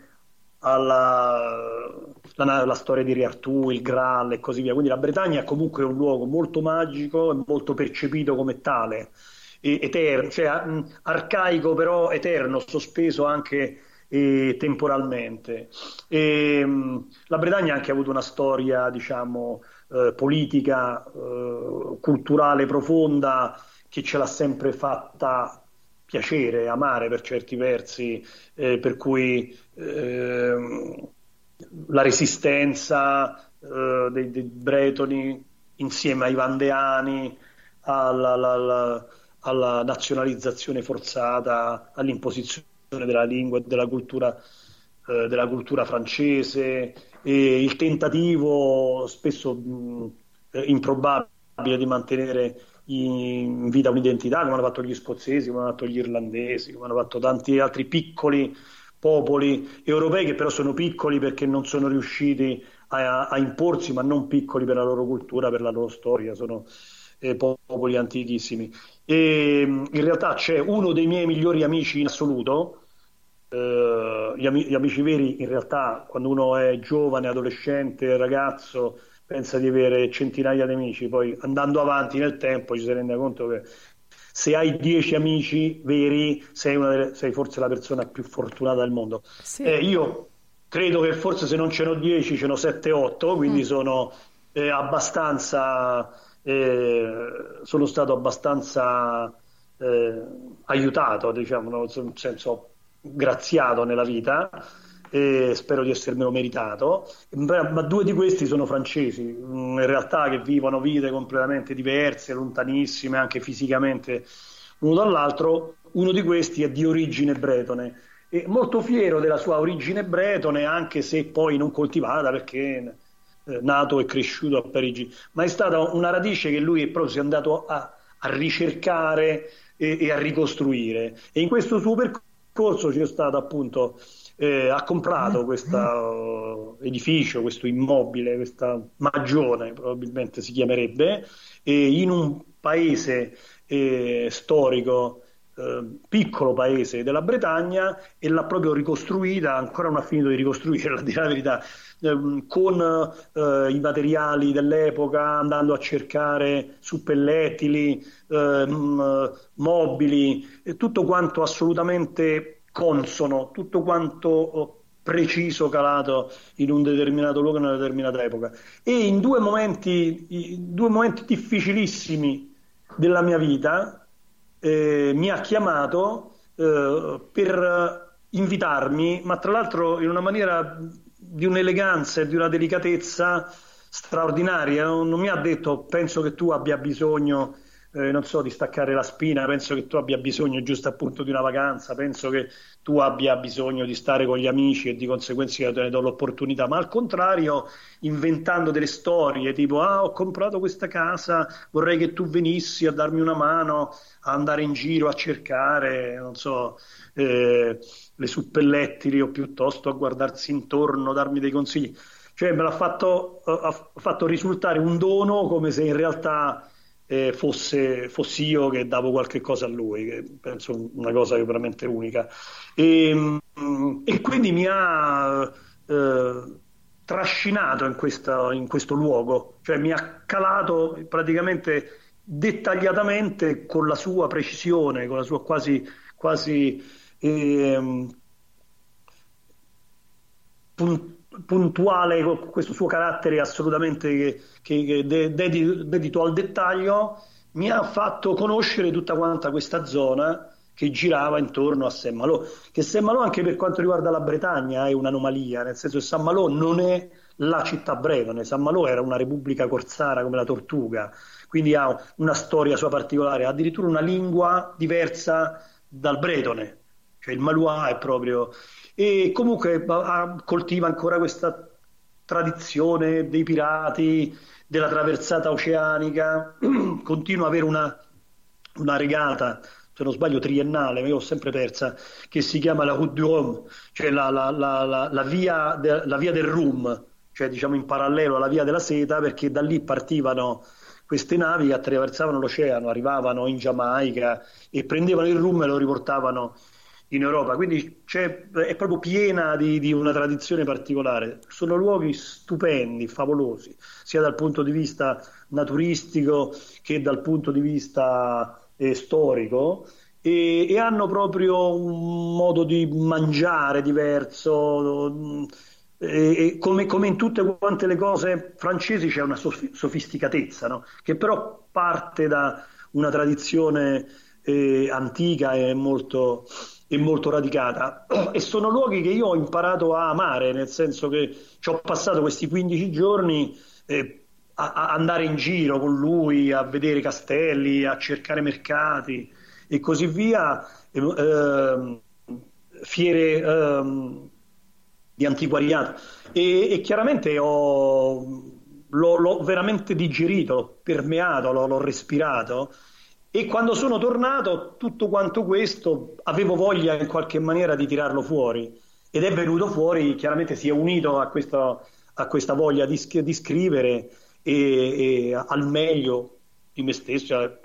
Speaker 3: alla la, la, storia di Re Artù, il Graal e così via. Quindi la Bretagna comunque è un luogo molto magico e molto percepito come tale, eterno, cioè arcaico però eterno, sospeso anche eh, temporalmente. E, la Bretagna ha anche avuto una storia, diciamo, eh, politica, eh, culturale profonda che ce l'ha sempre fatta piacere, amare per certi versi, eh, per cui ehm, la resistenza eh, dei, dei, bretoni insieme ai vandeani, alla, alla, alla, alla nazionalizzazione forzata, all'imposizione della lingua e della cultura, eh, della cultura francese, e il tentativo spesso mh, improbabile di mantenere in vita un'identità, come hanno fatto gli scozzesi, come hanno fatto gli irlandesi, come hanno fatto tanti altri piccoli popoli europei che però sono piccoli perché non sono riusciti a, a imporsi, ma non piccoli per la loro cultura, per la loro storia, sono eh, popoli antichissimi. E in realtà c'è uno dei miei migliori amici in assoluto, Uh, gli, am- gli, amici veri in realtà quando uno è giovane, adolescente, ragazzo pensa di avere centinaia di amici, poi andando avanti nel tempo ci si rende conto che se hai dieci amici veri sei, delle, sei forse la persona più fortunata del mondo. Sì. Eh, io credo che forse se non ce n'ho dieci ce n'ho sette, otto, quindi mm. sono eh, abbastanza, eh, sono stato abbastanza eh, aiutato, diciamo, nel senso graziato nella vita e spero di essermelo meritato, ma due di questi sono francesi, mm, in realtà che vivono vite completamente diverse, lontanissime anche fisicamente uno dall'altro, uno di questi è di origine bretone. E molto fiero della sua origine bretone anche se poi non coltivata perché è eh, nato e cresciuto a Parigi, ma è stata una radice che lui è proprio si è andato a, a ricercare e, e a ricostruire. E in questo suo percorso c'è stato appunto eh, ha comprato questo uh, edificio, questo immobile, questa magione probabilmente si chiamerebbe, in un paese eh, storico, eh, piccolo paese della Bretagna e l'ha proprio ricostruita, ancora non ha finito di ricostruirla, a dire la verità, ehm, con eh, i materiali dell'epoca, andando a cercare suppellettili, ehm, mobili, tutto quanto assolutamente consono, tutto quanto oh, preciso calato in un determinato luogo, in una determinata epoca. E in due momenti, due momenti difficilissimi della mia vita eh, mi ha chiamato eh, per invitarmi, ma tra l'altro in una maniera di un'eleganza e di una delicatezza straordinaria. Non mi ha detto penso che tu abbia bisogno eh, non so, di staccare la spina, penso che tu abbia bisogno giusto appunto di una vacanza, penso che tu abbia bisogno di stare con gli amici e di conseguenza io te ne do l'opportunità, ma al contrario inventando delle storie tipo ah ho comprato questa casa, vorrei che tu venissi a darmi una mano, a andare in giro a cercare, non so, eh, le suppellettili o piuttosto a guardarsi intorno, darmi dei consigli. Cioè me l'ha fatto, eh, ha fatto risultare un dono come se in realtà eh, fosse, fossi io che davo qualche cosa a lui, che penso una cosa veramente unica. E, mm, e quindi mi ha eh, trascinato in, questa, in questo luogo, cioè mi ha calato praticamente dettagliatamente con la sua precisione, con la sua quasi, quasi eh, punt- puntuale, con questo suo carattere assolutamente che, che, che dedito, dedito al dettaglio, mi ha fatto conoscere tutta quanta questa zona che girava intorno a Saint-Malo, che Saint-Malo anche per quanto riguarda la Bretagna è un'anomalia, nel senso che Saint-Malo non è la città bretone, Saint-Malo era una repubblica corsara come la Tortuga, quindi ha una storia sua particolare, ha addirittura una lingua diversa dal bretone, cioè il Malois è proprio... E comunque coltiva ancora questa tradizione dei pirati, della traversata oceanica, continua ad avere una, una regata se non sbaglio triennale, ma io ho sempre persa, che si chiama la Route du Rhum, cioè la, la, la, la via, de, via, del Rum, cioè diciamo in parallelo alla via della seta, perché da lì partivano queste navi che attraversavano l'oceano, arrivavano in Giamaica e prendevano il rum e lo riportavano in Europa. Quindi è proprio piena di, di, una tradizione particolare. Sono luoghi stupendi, favolosi, sia dal punto di vista naturalistico che dal punto di vista eh, storico e, e, hanno proprio un modo di mangiare diverso. E, come, come, in tutte quante le cose francesi c'è una sofisticatezza no? che però parte da una tradizione eh, antica e molto, e molto radicata e sono luoghi che io ho imparato a amare nel senso che ci ho passato questi 15 giorni eh, a, a andare in giro con lui, a vedere castelli, a cercare mercati e così via, eh, fiere eh, di antiquariato. E, e chiaramente ho, l'ho, l'ho, veramente digerito, l'ho permeato, l'ho, l'ho respirato. E quando sono tornato, tutto quanto questo avevo voglia in qualche maniera di tirarlo fuori. Ed è venuto fuori, chiaramente si è unito a, questo, a questa voglia di, di scrivere e, e al meglio di me stesso, cioè,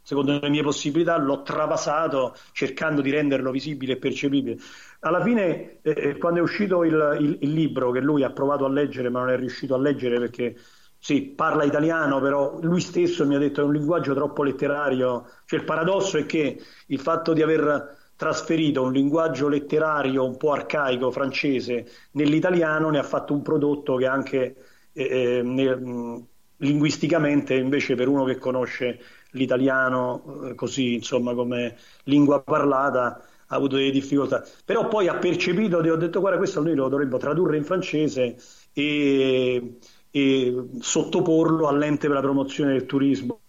Speaker 3: secondo le mie possibilità, l'ho travasato cercando di renderlo visibile e percepibile. Alla fine, eh, eh, quando è uscito il, il, il, libro che lui ha provato a leggere, ma non è riuscito a leggere perché sì, parla italiano, però lui stesso mi ha detto che è un linguaggio troppo letterario. Cioè, il paradosso è che il fatto di aver trasferito un linguaggio letterario un po' arcaico francese nell'italiano ne ha fatto un prodotto che anche eh, ne, linguisticamente invece per uno che conosce l'italiano eh, così insomma come lingua parlata ha avuto delle difficoltà però poi ha percepito ho detto guarda questo noi lo dovremmo tradurre in francese e, e sottoporlo all'ente per la promozione del turismo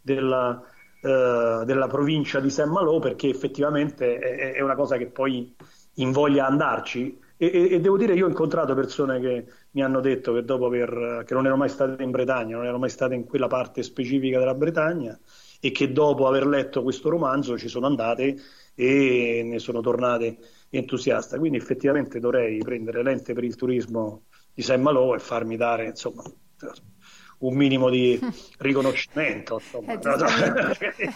Speaker 3: della, eh, della provincia di Saint-Malo perché effettivamente è, è, una cosa che poi invoglia andarci e, e, e devo dire io ho incontrato persone che mi hanno detto che dopo aver, che non erano mai state in Bretagna, non erano mai state in quella parte specifica della Bretagna e che dopo aver letto questo romanzo ci sono andate e ne sono tornate entusiaste. Quindi effettivamente dovrei prendere l'ente per il turismo di Saint Malo e farmi dare insomma, un minimo di riconoscimento. Insomma. Eh,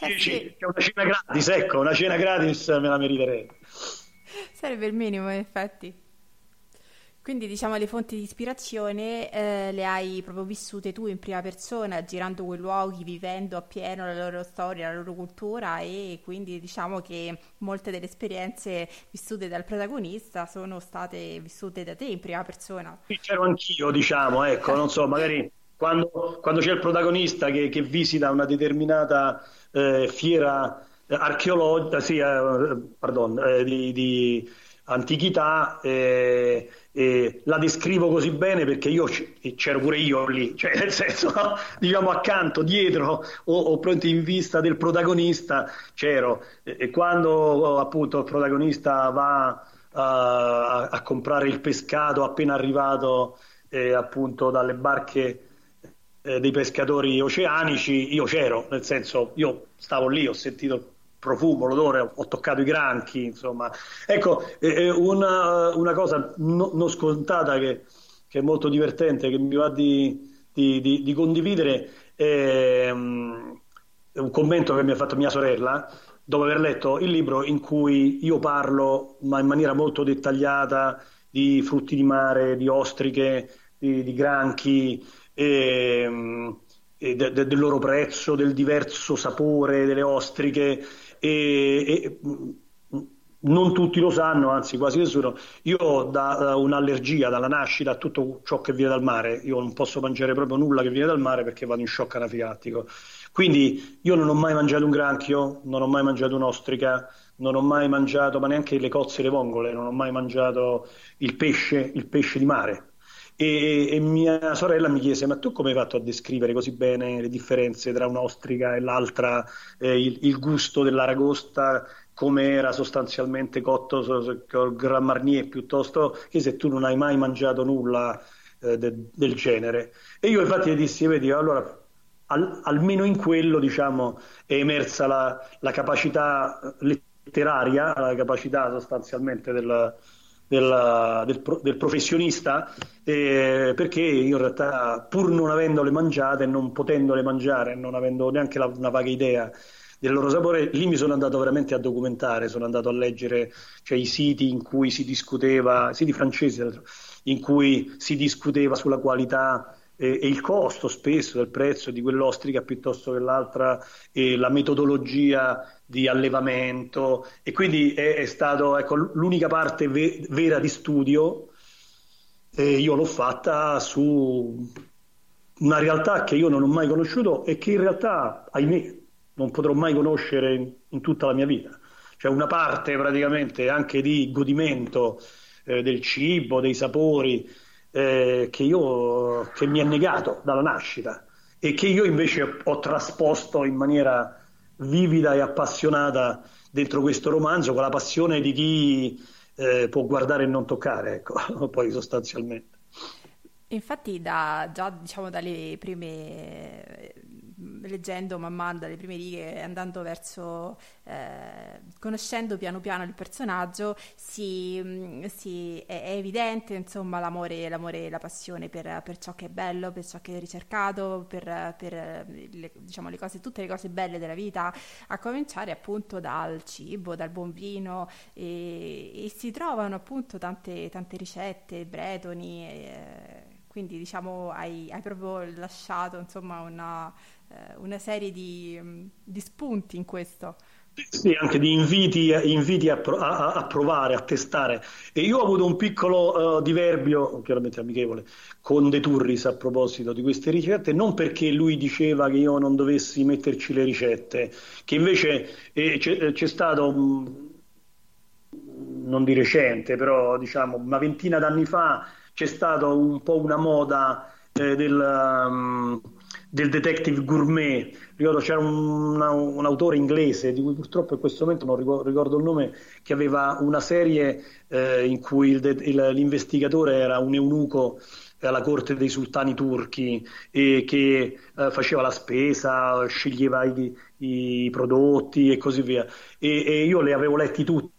Speaker 3: eh, sì. Una cena gratis, ecco, una cena gratis me la meriterei.
Speaker 2: Sarebbe il minimo, in effetti. Quindi diciamo le fonti di ispirazione eh, le hai proprio vissute tu in prima persona, girando quei luoghi, vivendo appieno la loro storia, la loro cultura e quindi diciamo che molte delle esperienze vissute dal protagonista sono state vissute da te in prima persona.
Speaker 3: Sì, c'ero anch'io, diciamo, ecco, non so, magari quando, quando c'è il protagonista che, che visita una determinata eh, fiera archeologica, sì, eh, pardon, eh, di, di antichità eh, la descrivo così bene perché io c'ero pure io lì, cioè nel senso, diciamo accanto, dietro o, o pronto in vista del protagonista c'ero. E quando appunto il protagonista va a, a comprare il pescato appena arrivato eh, appunto dalle barche eh, dei pescatori oceanici, io c'ero, nel senso io stavo lì, ho sentito profumo, l'odore, ho toccato i granchi, insomma. Ecco, eh, una, una, cosa no, non scontata che, che, è molto divertente, che mi va di, di, di, di condividere, è um, un commento che mi ha fatto mia sorella dopo aver letto il libro in cui io parlo, ma in maniera molto dettagliata, di frutti di mare, di ostriche, di, di granchi. E, um, de, de, del loro prezzo, del diverso sapore delle ostriche, e, e non tutti lo sanno, anzi quasi nessuno, io ho da, un'allergia dalla nascita a tutto ciò che viene dal mare, io non posso mangiare proprio nulla che viene dal mare perché vado in shock anafilattico. Quindi io non ho mai mangiato un granchio, non ho mai mangiato un'ostrica, non ho mai mangiato, ma neanche le cozze e le vongole, non ho mai mangiato il pesce, il pesce di mare. E, e, mia sorella mi chiese: Ma tu come hai fatto a descrivere così bene le differenze tra un'ostrica e l'altra, eh, il, il, gusto dell'aragosta, come era sostanzialmente cotto col Grand Marnier, piuttosto che se tu non hai mai mangiato nulla eh, de, del genere? E io infatti le dissi: Vedi, allora al, almeno in quello diciamo, è emersa la, la capacità letteraria, la capacità sostanzialmente del del, del, del professionista eh, perché io in realtà pur non avendole mangiate e non potendole mangiare, non avendo neanche la, una vaga idea del loro sapore, lì mi sono andato veramente a documentare, sono andato a leggere cioè, i siti in cui si discuteva, siti francesi in cui si discuteva sulla qualità e, il costo spesso del prezzo di quell'ostrica piuttosto che l'altra, e la metodologia di allevamento e quindi è, è stato ecco, l'unica parte ve- vera di studio e io l'ho fatta su una realtà che io non ho mai conosciuto e che in realtà, ahimè, non potrò mai conoscere in, in tutta la mia vita. Cioè una parte praticamente anche di godimento eh, del cibo, dei sapori, eh, che, io, che mi è negato dalla nascita e che io invece ho trasposto in maniera vivida e appassionata dentro questo romanzo con la passione di chi eh, può guardare e non toccare, ecco, poi sostanzialmente.
Speaker 2: Infatti da, già diciamo dalle prime leggendo man mano dalle prime righe, andando verso, eh, conoscendo piano piano il personaggio, si, mm, si, è, è, evidente insomma l'amore, l'amore e la passione per, per, ciò che è bello, per ciò che è ricercato, per, per le, diciamo, le cose, tutte le cose belle della vita, a cominciare appunto dal cibo, dal buon vino e, e si trovano appunto tante, tante ricette bretoni. E, quindi diciamo hai, hai proprio lasciato insomma una, eh, una serie di, mm, di, spunti in questo.
Speaker 3: Sì, anche di inviti, inviti a, a, a, provare, a testare. E io ho avuto un piccolo uh, diverbio, chiaramente amichevole, con De Turris a proposito di queste ricette, non perché lui diceva che io non dovessi metterci le ricette, che invece eh, c'è, c'è, stato, mm, non di recente, però diciamo una ventina d'anni fa, c'è stata un po' una moda eh, del... Um, del detective gourmet. Ricordo c'era un, un, autore inglese di cui purtroppo in questo momento non ricordo, il nome, che aveva una serie eh, in cui il, il, l'investigatore era un eunuco alla corte dei sultani turchi e che eh, faceva la spesa, sceglieva i, i, prodotti e così via. E, e io le avevo letti tutti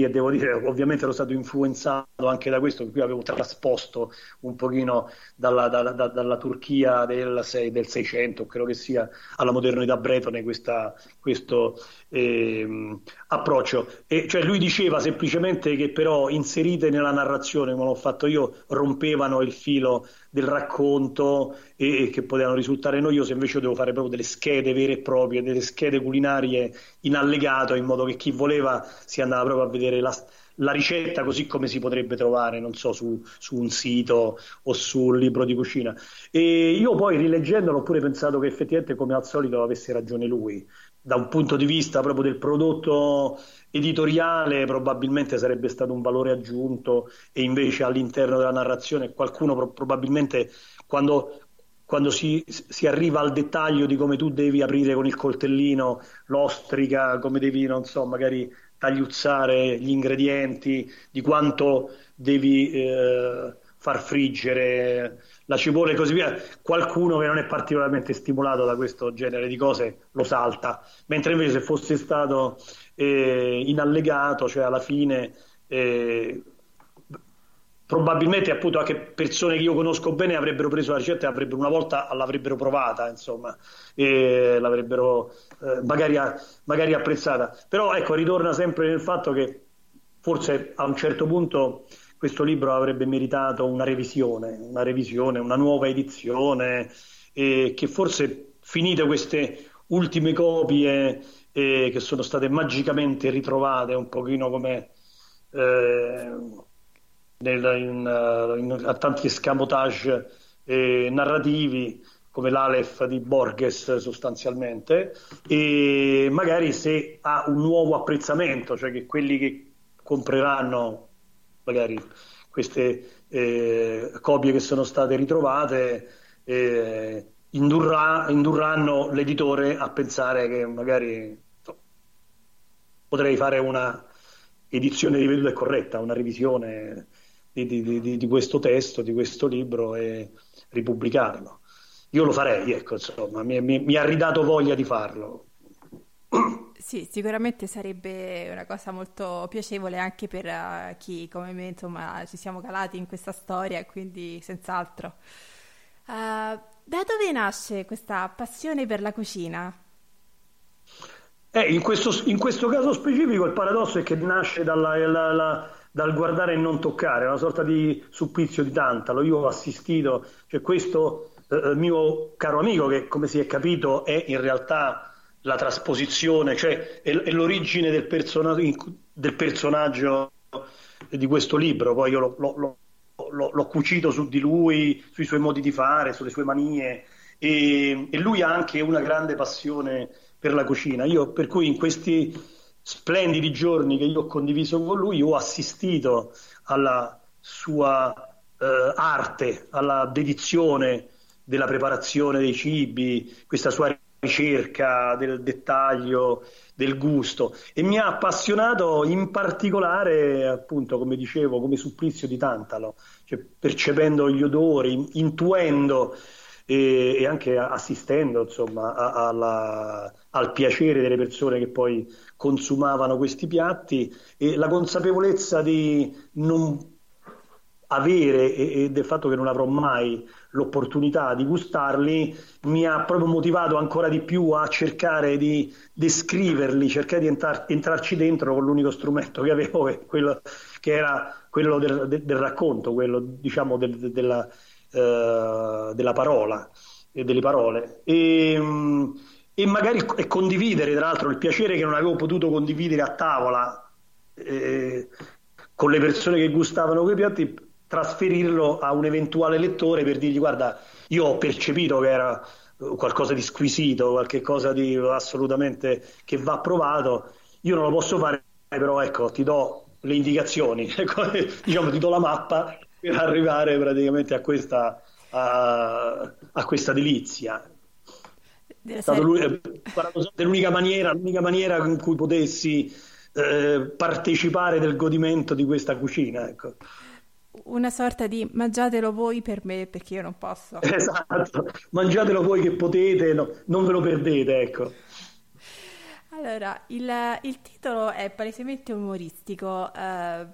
Speaker 3: e devo dire ovviamente ero stato influenzato anche da questo, qui avevo trasposto un pochino dalla, dalla, dalla Turchia del, 6, del, 600, credo che sia, alla modernità bretone questa, questo eh, approccio. E, cioè lui diceva semplicemente che però inserite nella narrazione, come l'ho fatto io, rompevano il filo del racconto e, e che potevano risultare noiose, invece io devo fare proprio delle schede vere e proprie, delle schede culinarie in allegato, in modo che chi voleva si andava proprio a vedere la, la ricetta così come si potrebbe trovare, non so, su, su, un sito o sul libro di cucina. E io poi rileggendolo ho pure pensato che effettivamente, come al solito, avesse ragione lui. Da un punto di vista proprio del prodotto editoriale, probabilmente sarebbe stato un valore aggiunto, e invece all'interno della narrazione qualcuno pro- probabilmente quando quando si, si, arriva al dettaglio di come tu devi aprire con il coltellino l'ostrica, come devi, non so, magari tagliuzzare gli ingredienti, di quanto devi eh, far friggere la cipolla e così via, qualcuno che non è particolarmente stimolato da questo genere di cose lo salta, mentre invece se fosse stato eh, in allegato, cioè alla fine eh, probabilmente appunto anche persone che io conosco bene avrebbero preso la ricetta e una volta l'avrebbero provata, insomma, e l'avrebbero eh, magari, magari, apprezzata. Però ecco, ritorna sempre nel fatto che forse a un certo punto questo libro avrebbe meritato una revisione, una revisione, una nuova edizione, e che forse finite queste ultime copie eh, che sono state magicamente ritrovate un pochino come eh, nel, in, in, a tanti escamotage eh, narrativi come l'Aleph di Borges sostanzialmente e magari se ha un nuovo apprezzamento, cioè che quelli che compreranno magari queste eh, copie che sono state ritrovate eh, indurrà, indurranno l'editore a pensare che magari so, potrei fare una edizione riveduta e corretta, una revisione di, di, di, di, questo testo, di questo libro e ripubblicarlo. Io lo farei, ecco, insomma, mi, mi, mi ha ridato voglia di farlo.
Speaker 2: Sì, sicuramente sarebbe una cosa molto piacevole anche per uh, chi come me, insomma, ci siamo calati in questa storia, quindi senz'altro. Uh, da dove nasce questa passione per la cucina?
Speaker 3: Eh, in, questo, in, questo, caso specifico il paradosso è che nasce dalla, la, la, dal guardare e non toccare, una sorta di supplizio di Tantalo. Io ho assistito, cioè questo eh, eh, mio caro amico che come si è capito è in realtà la trasposizione, cioè è, è l'origine del, persona, del, personaggio di questo libro, poi io lo, lo, lo, l'ho cucito su di lui, sui suoi modi di fare, sulle sue manie e, e, lui ha anche una grande passione per la cucina. Io per cui in questi splendidi giorni che io ho condiviso con lui ho assistito alla sua eh, arte, alla dedizione della preparazione dei cibi, questa sua ricerca del dettaglio, del gusto. E mi ha appassionato in particolare, appunto, come dicevo, come supplizio di Tantalo, cioè percependo gli odori, intuendo e, e anche assistendo insomma, a, alla, al piacere delle persone che poi consumavano questi piatti e la consapevolezza di non avere e, e del fatto che non avrò mai l'opportunità di gustarli mi ha proprio motivato ancora di più a cercare di descriverli, cercare di entrar- entrarci dentro con l'unico strumento che avevo, che, quello, che era quello del, del, del, racconto, quello diciamo del, della, uh, della, parola e delle parole. E, um, e magari e condividere, tra l'altro, il piacere che non avevo potuto condividere a tavola eh, con le persone che gustavano quei piatti trasferirlo a un eventuale lettore per dirgli guarda, io ho percepito che era eh, qualcosa di squisito, qualcosa di assolutamente che va provato, io non lo posso fare, però ecco, ti do le indicazioni, ecco, diciamo, ti do la mappa per arrivare praticamente a questa, a, a questa delizia. È stata l'unica maniera, l'unica maniera in cui potessi eh, partecipare del godimento di questa cucina. Ecco
Speaker 2: una sorta di mangiatelo voi per me perché io non posso.
Speaker 3: Esatto, mangiatelo voi che potete, no, non ve lo perdete, ecco.
Speaker 2: Allora, il, il titolo è palesemente umoristico. Uh,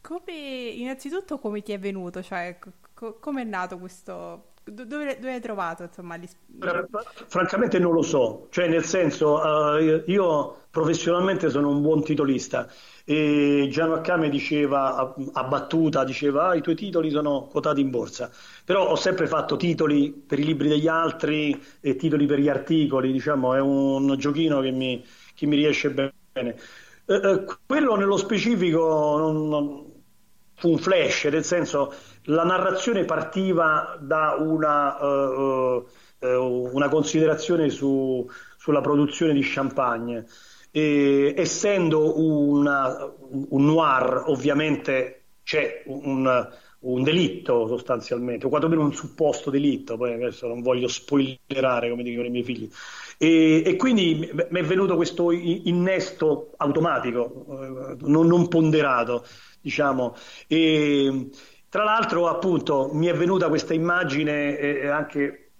Speaker 2: come, innanzitutto come ti è venuto? Cioè, co- come è nato questo... Dove, dove hai trovato, insomma, gli...
Speaker 3: Francamente non lo so, cioè nel senso, uh, io professionalmente sono un buon titolista. E Gianno Accame diceva a battuta, diceva ah, i tuoi titoli sono quotati in borsa, però ho sempre fatto titoli per i libri degli altri e titoli per gli articoli, diciamo è un giochino che mi, che mi riesce bene. Eh, quello nello specifico non, non, fu un flash, nel senso la narrazione partiva da una, uh, uh, una considerazione su, sulla produzione di champagne e, essendo una, un noir, ovviamente c'è un, un, delitto sostanzialmente, o quantomeno un supposto delitto, poi adesso non voglio spoilerare come dicono i miei figli. E, e quindi mi è venuto questo innesto automatico, non, non ponderato, diciamo. E, tra l'altro, appunto, mi è venuta questa immagine eh, anche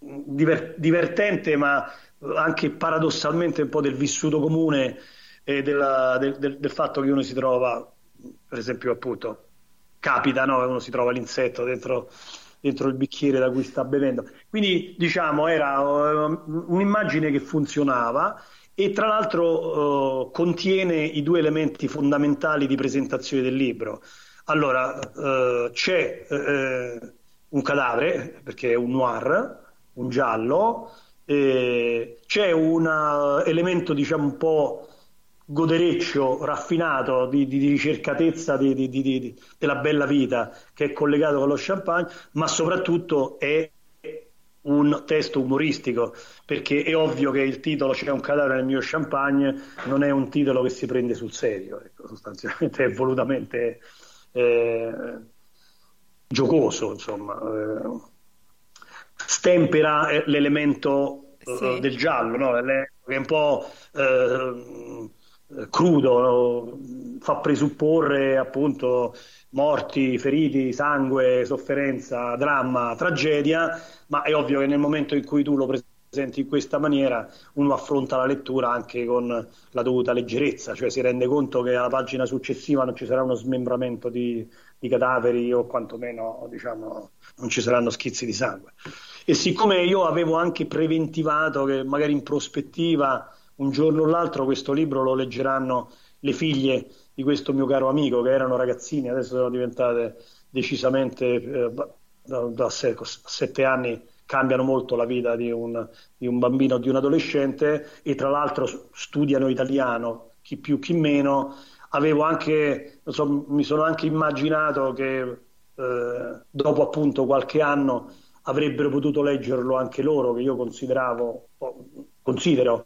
Speaker 3: diver- divertente, ma anche paradossalmente un po' del vissuto comune e della, del, del, del, fatto che uno si trova, per esempio, appunto, capita, no? uno si trova l'insetto dentro, dentro il bicchiere da cui sta bevendo. Quindi, diciamo, era uh, un'immagine che funzionava e tra l'altro uh, contiene i due elementi fondamentali di presentazione del libro. Allora, uh, c'è un cadavere, perché è un noir, un giallo, eh, c'è un uh, elemento diciamo un po' godereccio, raffinato di, di, di ricercatezza di, della bella vita che è collegato con lo champagne, ma soprattutto è un testo umoristico, perché è ovvio che il titolo C'è un cadavere nel mio champagne non è un titolo che si prende sul serio, ecco, sostanzialmente è volutamente eh, giocoso, insomma. Eh, stempera eh, l'elemento eh, sì. del giallo, no? che è un po' eh, crudo, no? fa presupporre appunto morti, feriti, sangue, sofferenza, dramma, tragedia, ma è ovvio che nel momento in cui tu lo presenti in questa maniera uno affronta la lettura anche con la dovuta leggerezza, cioè si rende conto che alla pagina successiva non ci sarà uno smembramento di, di cadaveri o quantomeno diciamo, non ci saranno schizzi di sangue. E siccome io avevo anche preventivato che magari in prospettiva un giorno o l'altro questo libro lo leggeranno le figlie di questo mio caro amico che erano ragazzini, adesso sono diventate decisamente eh, da, da sette anni cambiano molto la vita di un, di un bambino o di un adolescente e tra l'altro studiano italiano, chi più chi meno. Avevo anche, so, mi sono anche immaginato che eh, dopo appunto qualche anno avrebbero potuto leggerlo anche loro, che io consideravo, considero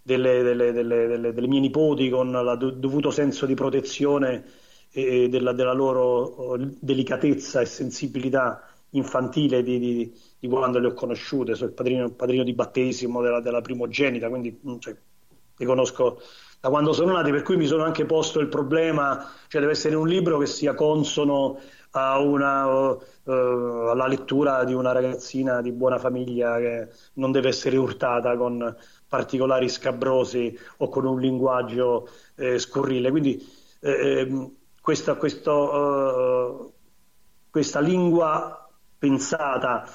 Speaker 3: delle, delle, delle, delle mie nipoti con il dovuto senso di protezione e della, della loro oh, delicatezza e sensibilità infantile di, di, di, quando le ho conosciute, sono il padrino, padrino di battesimo della, della primogenita, quindi mm, cioè, li conosco da quando sono nati, per cui mi sono anche posto il problema, cioè deve essere un libro che sia consono una, uh, alla lettura di una ragazzina di buona famiglia che non deve essere urtata con particolari scabrosi o con un linguaggio eh, scurrile. Quindi eh, ehm, questa, questo, uh, questa lingua pensata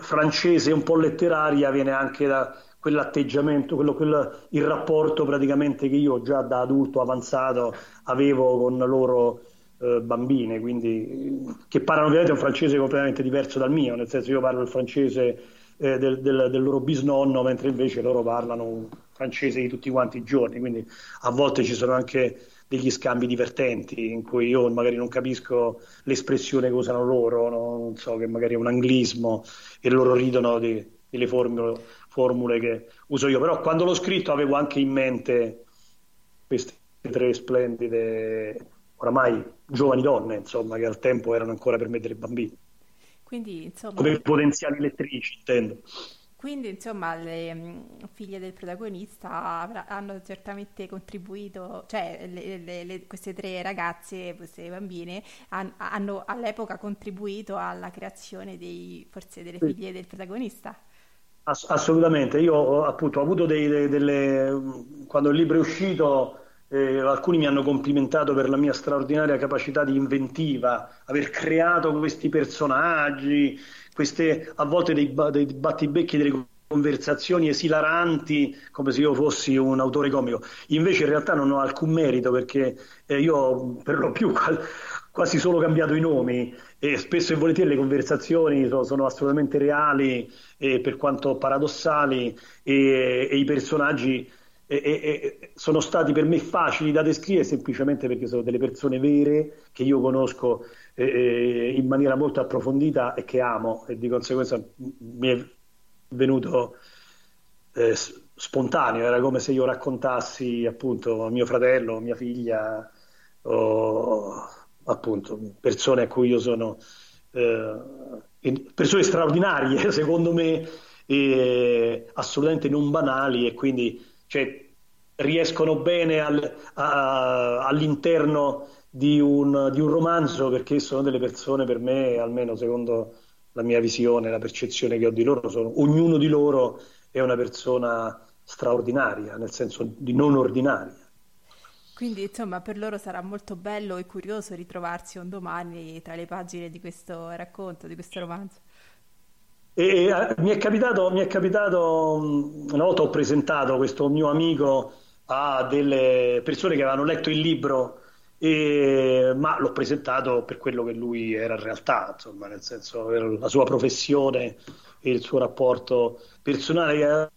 Speaker 3: francese un po' letteraria viene anche da quell'atteggiamento, quello, quello, il rapporto praticamente che io già da adulto avanzato avevo con loro eh, bambine, quindi che parlano ovviamente un francese completamente diverso dal mio, nel senso io parlo il francese eh, del, del, del, loro bisnonno, mentre invece loro parlano un francese di tutti quanti i giorni, quindi a volte ci sono anche degli scambi divertenti in cui io magari non capisco l'espressione che usano loro, no? non so, che magari è un anglismo e loro ridono di, delle formule, formule che uso io, però quando l'ho scritto avevo anche in mente queste tre splendide, oramai giovani donne, insomma, che al tempo erano ancora per me delle bambine.
Speaker 2: Quindi, insomma,
Speaker 3: come potenziali lettrici, intendo.
Speaker 2: Quindi, insomma, le mm, figlie del protagonista hanno certamente contribuito, cioè le, le, le, queste tre ragazze, queste bambine, han, hanno all'epoca contribuito alla creazione dei, forse delle figlie del protagonista.
Speaker 3: Ass- assolutamente, io appunto ho avuto dei, delle, quando il libro è uscito eh, alcuni mi hanno complimentato per la mia straordinaria capacità di inventiva, aver creato questi personaggi, queste a volte dei, dei battibecchi, delle conversazioni esilaranti come se io fossi un autore comico. Invece in realtà non ho alcun merito perché eh, io per lo più quasi solo cambiato i nomi e spesso e volentieri le conversazioni sono, sono assolutamente reali per quanto paradossali e, e i personaggi e, e, sono stati per me facili da descrivere semplicemente perché sono delle persone vere che io conosco eh, in maniera molto approfondita e che amo. E di conseguenza mi è venuto eh, spontaneo, era come se io raccontassi appunto mio fratello, mia figlia o appunto persone a cui io sono eh, persone straordinarie secondo me assolutamente non banali e quindi cioè, riescono bene al, a, all'interno di un, di un, romanzo perché sono delle persone per me, almeno secondo la mia visione, la percezione che ho di loro, sono, ognuno di loro è una persona straordinaria, nel senso di non ordinaria.
Speaker 2: Quindi, insomma, per loro sarà molto bello e curioso ritrovarsi un domani tra le pagine di questo racconto, di questo romanzo.
Speaker 3: E, eh, mi è capitato, mi è capitato, una volta ho presentato questo mio amico a delle persone che avevano letto il libro e, ma l'ho presentato per quello che lui era in realtà, insomma, nel senso la sua professione e il suo rapporto personale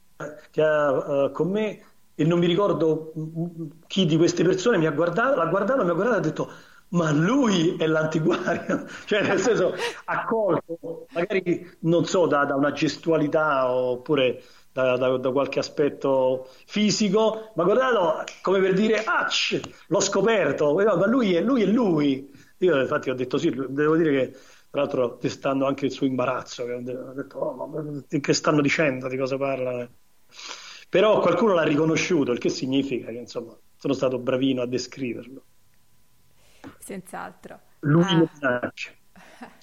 Speaker 3: che ha uh, con me. E non mi ricordo chi di queste persone mi ha guardato, l'ha guardato, mi ha guardato e ha detto ma lui è l'antiguario, cioè nel senso accolto, magari non so, da, da una gestualità oppure da, da, da, qualche aspetto fisico, ma guardato come per dire, ah, l'ho scoperto, ma lui è lui. È lui. Io infatti ho detto sì, devo dire che tra l'altro testando anche il suo imbarazzo, che ho detto, oh, ma che stanno dicendo, di cosa parlano? Però qualcuno l'ha riconosciuto, il che significa che insomma sono stato bravino a descriverlo.
Speaker 2: Senz'altro.
Speaker 3: Lui ah. minaccia.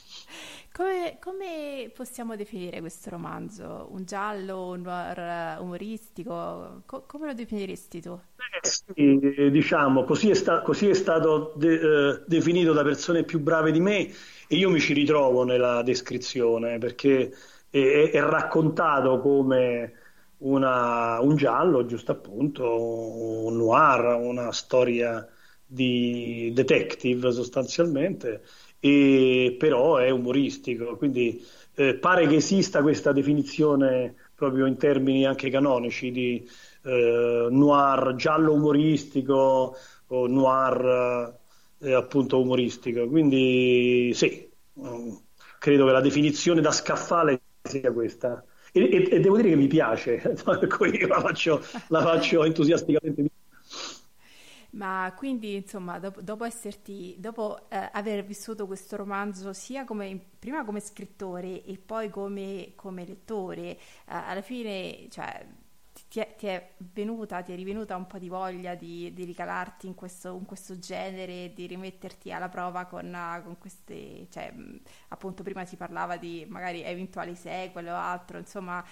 Speaker 2: Come, come, possiamo definire questo romanzo? Un giallo, un noir umoristico? Co- come lo definiresti tu?
Speaker 3: Eh sì, diciamo, così è, sta- così è stato de- eh, definito da persone più brave di me e io mi ci ritrovo nella descrizione perché è, è raccontato come una, un giallo, giusto appunto, un noir, una storia di detective sostanzialmente e però è umoristico, quindi eh, pare che esista questa definizione proprio in termini anche canonici di eh, noir giallo umoristico o noir eh, appunto umoristico, quindi sì, mm, credo che la definizione da scaffale sia questa. E, e, e devo dire che mi piace, cui la faccio, la faccio entusiasticamente
Speaker 2: ma quindi, insomma, dopo, dopo esserti, dopo eh, aver vissuto questo romanzo sia come, prima come scrittore e poi come, come lettore, eh, alla fine, cioè, ti è, ti è, venuta, ti è rivenuta un po' di voglia di, di ricalarti in questo, in questo, genere, di rimetterti alla prova con, con queste, cioè, appunto prima si parlava di magari eventuali sequel o altro, insomma,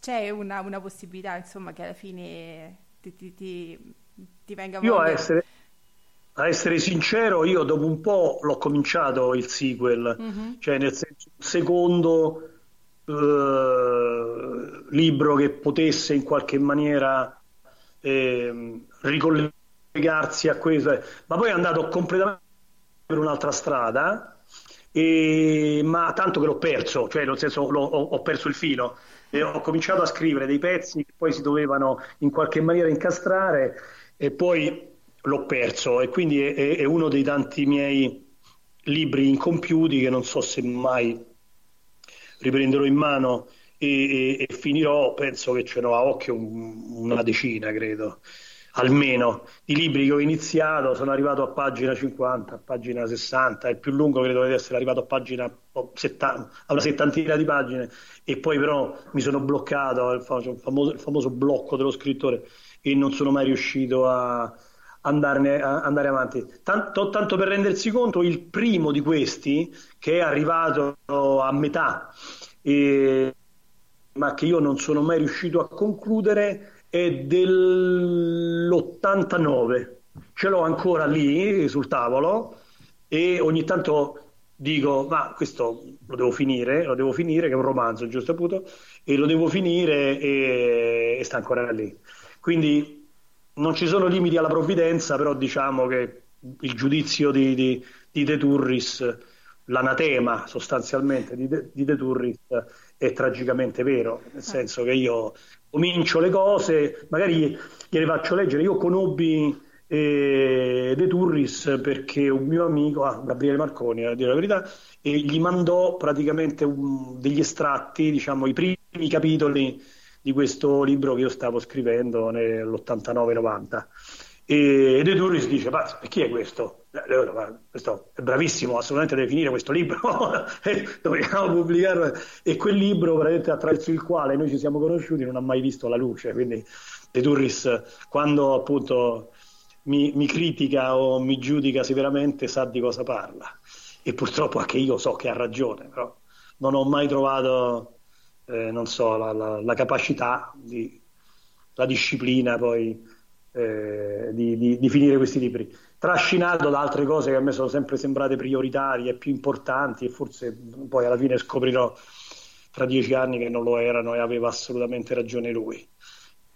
Speaker 2: c'è una, una possibilità, insomma, che alla fine ti, ti, ti ti venga
Speaker 3: Io a essere, a essere, sincero, io dopo un po' l'ho cominciato il sequel, mm-hmm. cioè nel senso il secondo eh, libro che potesse in qualche maniera eh, ricollegarsi a questo, ma poi è andato completamente per un'altra strada. E, ma tanto che l'ho perso, cioè nel senso ho, ho perso il filo e ho cominciato a scrivere dei pezzi che poi si dovevano in qualche maniera incastrare e poi l'ho perso e quindi è, è uno dei tanti miei libri incompiuti che non so se mai riprenderò in mano e, e, e finirò, penso che ce n'ho a occhio un, una decina, credo, almeno, di libri che ho iniziato, sono arrivato a pagina 50, a pagina 60, il più lungo credo deve essere arrivato a pagina 70, a una settantina di pagine. E poi però mi sono bloccato, il famoso, il famoso blocco dello scrittore e non sono mai riuscito a, andarne, a andare avanti. Tanto, tanto, per rendersi conto, il primo di questi, che è arrivato a metà, e, ma che io non sono mai riuscito a concludere, è dell'89. Ce l'ho ancora lì sul tavolo e ogni tanto dico, ma questo lo devo finire, lo devo finire, che è un romanzo, giusto appunto, e lo devo finire e, e sta ancora lì. Quindi non ci sono limiti alla provvidenza, però diciamo che il giudizio di, di, di De Turris, l'anatema sostanzialmente di De, di De Turris è tragicamente vero, nel senso che io comincio le cose, magari gliele faccio leggere, io conobbi eh, De Turris perché un mio amico, ah, Gabriele Marconi a dire la verità, e gli mandò praticamente un, degli estratti, diciamo i primi capitoli di questo libro che io stavo scrivendo nell'89-90. E De Turris dice: Ma chi è questo? Eh, ma questo è bravissimo, assolutamente deve finire questo libro, dobbiamo pubblicarlo. E quel libro, attraverso il quale noi ci siamo conosciuti, non ha mai visto la luce. Quindi De Turris, quando appunto mi, mi critica o mi giudica severamente, sa di cosa parla. E purtroppo anche io so che ha ragione, però non ho mai trovato eh, non so, la, la, la capacità, di, la disciplina poi eh, di, di, di, finire questi libri, trascinato da altre cose che a me sono sempre sembrate prioritarie, più importanti e forse poi alla fine scoprirò tra dieci anni che non lo erano e aveva assolutamente ragione lui.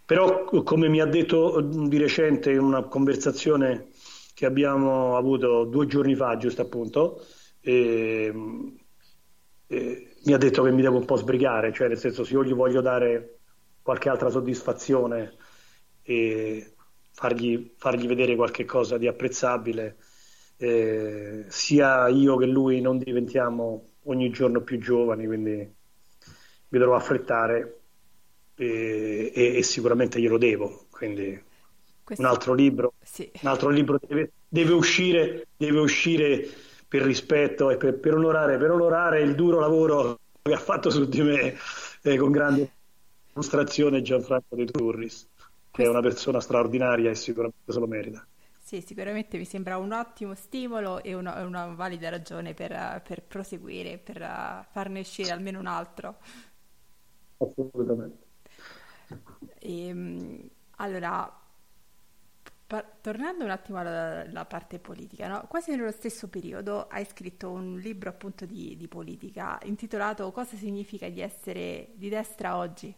Speaker 3: Però come mi ha detto di recente in una conversazione che abbiamo avuto due giorni fa, giusto appunto, e, e mi ha detto che mi devo un po' sbrigare, cioè nel senso se io gli voglio dare qualche altra soddisfazione e fargli, fargli vedere qualche cosa di apprezzabile, eh, sia io che lui non diventiamo ogni giorno più giovani, quindi mi dovrò affrettare e, e, e sicuramente glielo devo. Quindi Questo... un altro libro, sì. un altro libro deve, deve, uscire, deve uscire per rispetto e per, per, onorare, per onorare il duro lavoro che ha fatto su di me eh, con grande dimostrazione Gianfranco De Turris, che è una persona straordinaria e sicuramente se lo merita.
Speaker 2: Sì, sicuramente mi sembra un ottimo stimolo e una, una valida ragione per, per proseguire, per uh, farne uscire almeno un altro.
Speaker 3: Assolutamente.
Speaker 2: E, ehm, allora, par- tornando un attimo alla, alla parte politica, no? quasi nello stesso periodo hai scritto un libro appunto di, di politica intitolato Cosa significa di essere di destra oggi?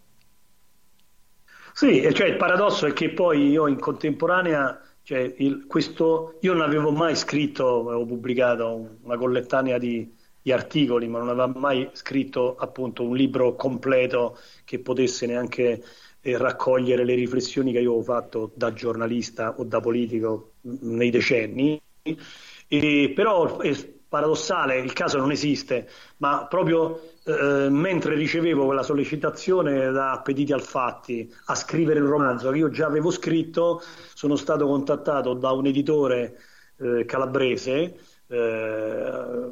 Speaker 3: Sì, cioè il paradosso è che poi io in contemporanea cioè, il, questo, io non avevo mai scritto, avevo pubblicato una collettanea di, di, articoli, ma non avevo mai scritto appunto un libro completo che potesse neanche eh, raccogliere le riflessioni che io avevo fatto da giornalista o da politico nei decenni. E, però è paradossale, il caso non esiste, ma proprio eh, mentre ricevevo quella sollecitazione da Appetiti al Fatti a scrivere il romanzo che io già avevo scritto, sono stato contattato da un editore eh, calabrese, eh,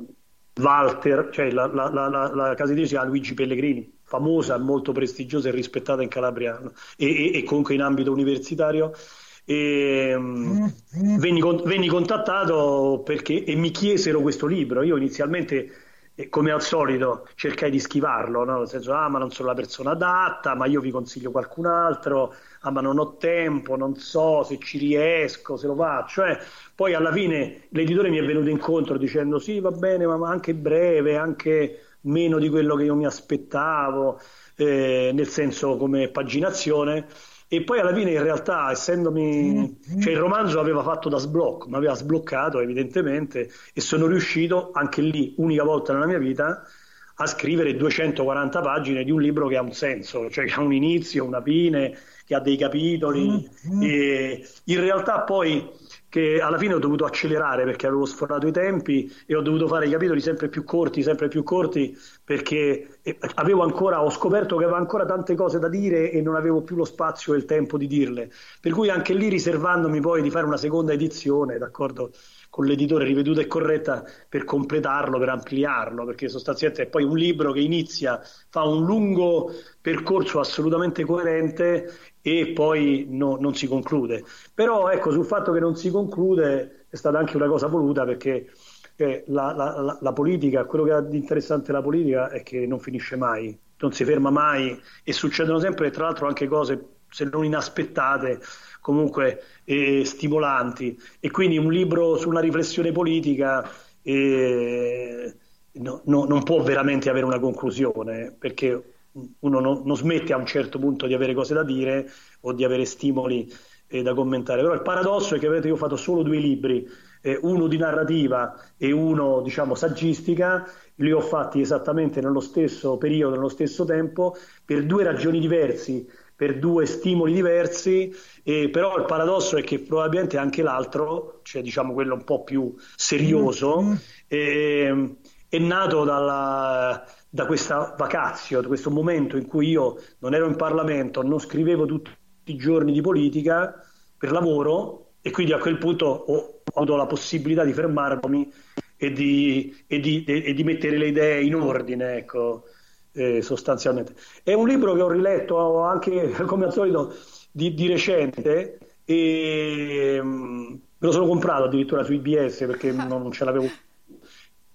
Speaker 3: Walter, cioè la, la, la, la casa editrice a Luigi Pellegrini, famosa, molto prestigiosa e rispettata in Calabria e, e, e comunque in ambito universitario. E, um, venni, venni, contattato perché e mi chiesero questo libro. Io inizialmente e come al solito cercai di schivarlo, no? nel senso, ah ma non sono la persona adatta, ma io vi consiglio qualcun altro, ah ma non ho tempo, non so se ci riesco, se lo faccio. Eh. Poi alla fine l'editore mi è venuto incontro dicendo sì va bene, ma anche breve, anche meno di quello che io mi aspettavo, eh, nel senso come paginazione. E poi alla fine in realtà, essendomi, cioè il romanzo aveva fatto da sblocco, mi aveva sbloccato evidentemente e sono riuscito anche lì, unica volta nella mia vita, a scrivere 240 pagine di un libro che ha un senso, cioè che ha un inizio, una fine, che ha dei capitoli. E in realtà poi che alla fine ho dovuto accelerare perché avevo sforato i tempi e ho dovuto fare i capitoli sempre più corti, sempre più corti perché avevo ancora, ho scoperto che avevo ancora tante cose da dire e non avevo più lo spazio e il tempo di dirle. Per cui anche lì riservandomi poi di fare una seconda edizione, d'accordo? con l'editore riveduta e corretta per completarlo, per ampliarlo, perché sostanzialmente è poi un libro che inizia, fa un lungo percorso assolutamente coerente e poi no, non si conclude. Però ecco, sul fatto che non si conclude è stata anche una cosa voluta perché eh, la, la, la, politica, quello che ha di interessante la politica è che non finisce mai, non si ferma mai e succedono sempre, tra l'altro, anche cose se non inaspettate comunque eh, stimolanti e quindi un libro su una riflessione politica eh, no, no, non può veramente avere una conclusione perché uno no, non smette a un certo punto di avere cose da dire o di avere stimoli eh, da commentare però il paradosso è che avete io ho fatto solo due libri eh, uno di narrativa e uno diciamo saggistica li ho fatti esattamente nello stesso periodo, nello stesso tempo, per due ragioni diverse per due stimoli diversi, eh, però il paradosso è che probabilmente anche l'altro, cioè diciamo quello un po' più serioso, mm-hmm. è nato dalla, da questa vacazio, da questo momento in cui io non ero in Parlamento, non scrivevo tutti i giorni di politica per lavoro e quindi a quel punto ho, ho avuto la possibilità di fermarmi e di, e di, e di mettere le idee in ordine, ecco eh, sostanzialmente. È un libro che ho riletto anche, come al solito, di, di recente e um, me lo sono comprato addirittura su IBS perché non, non ce l'avevo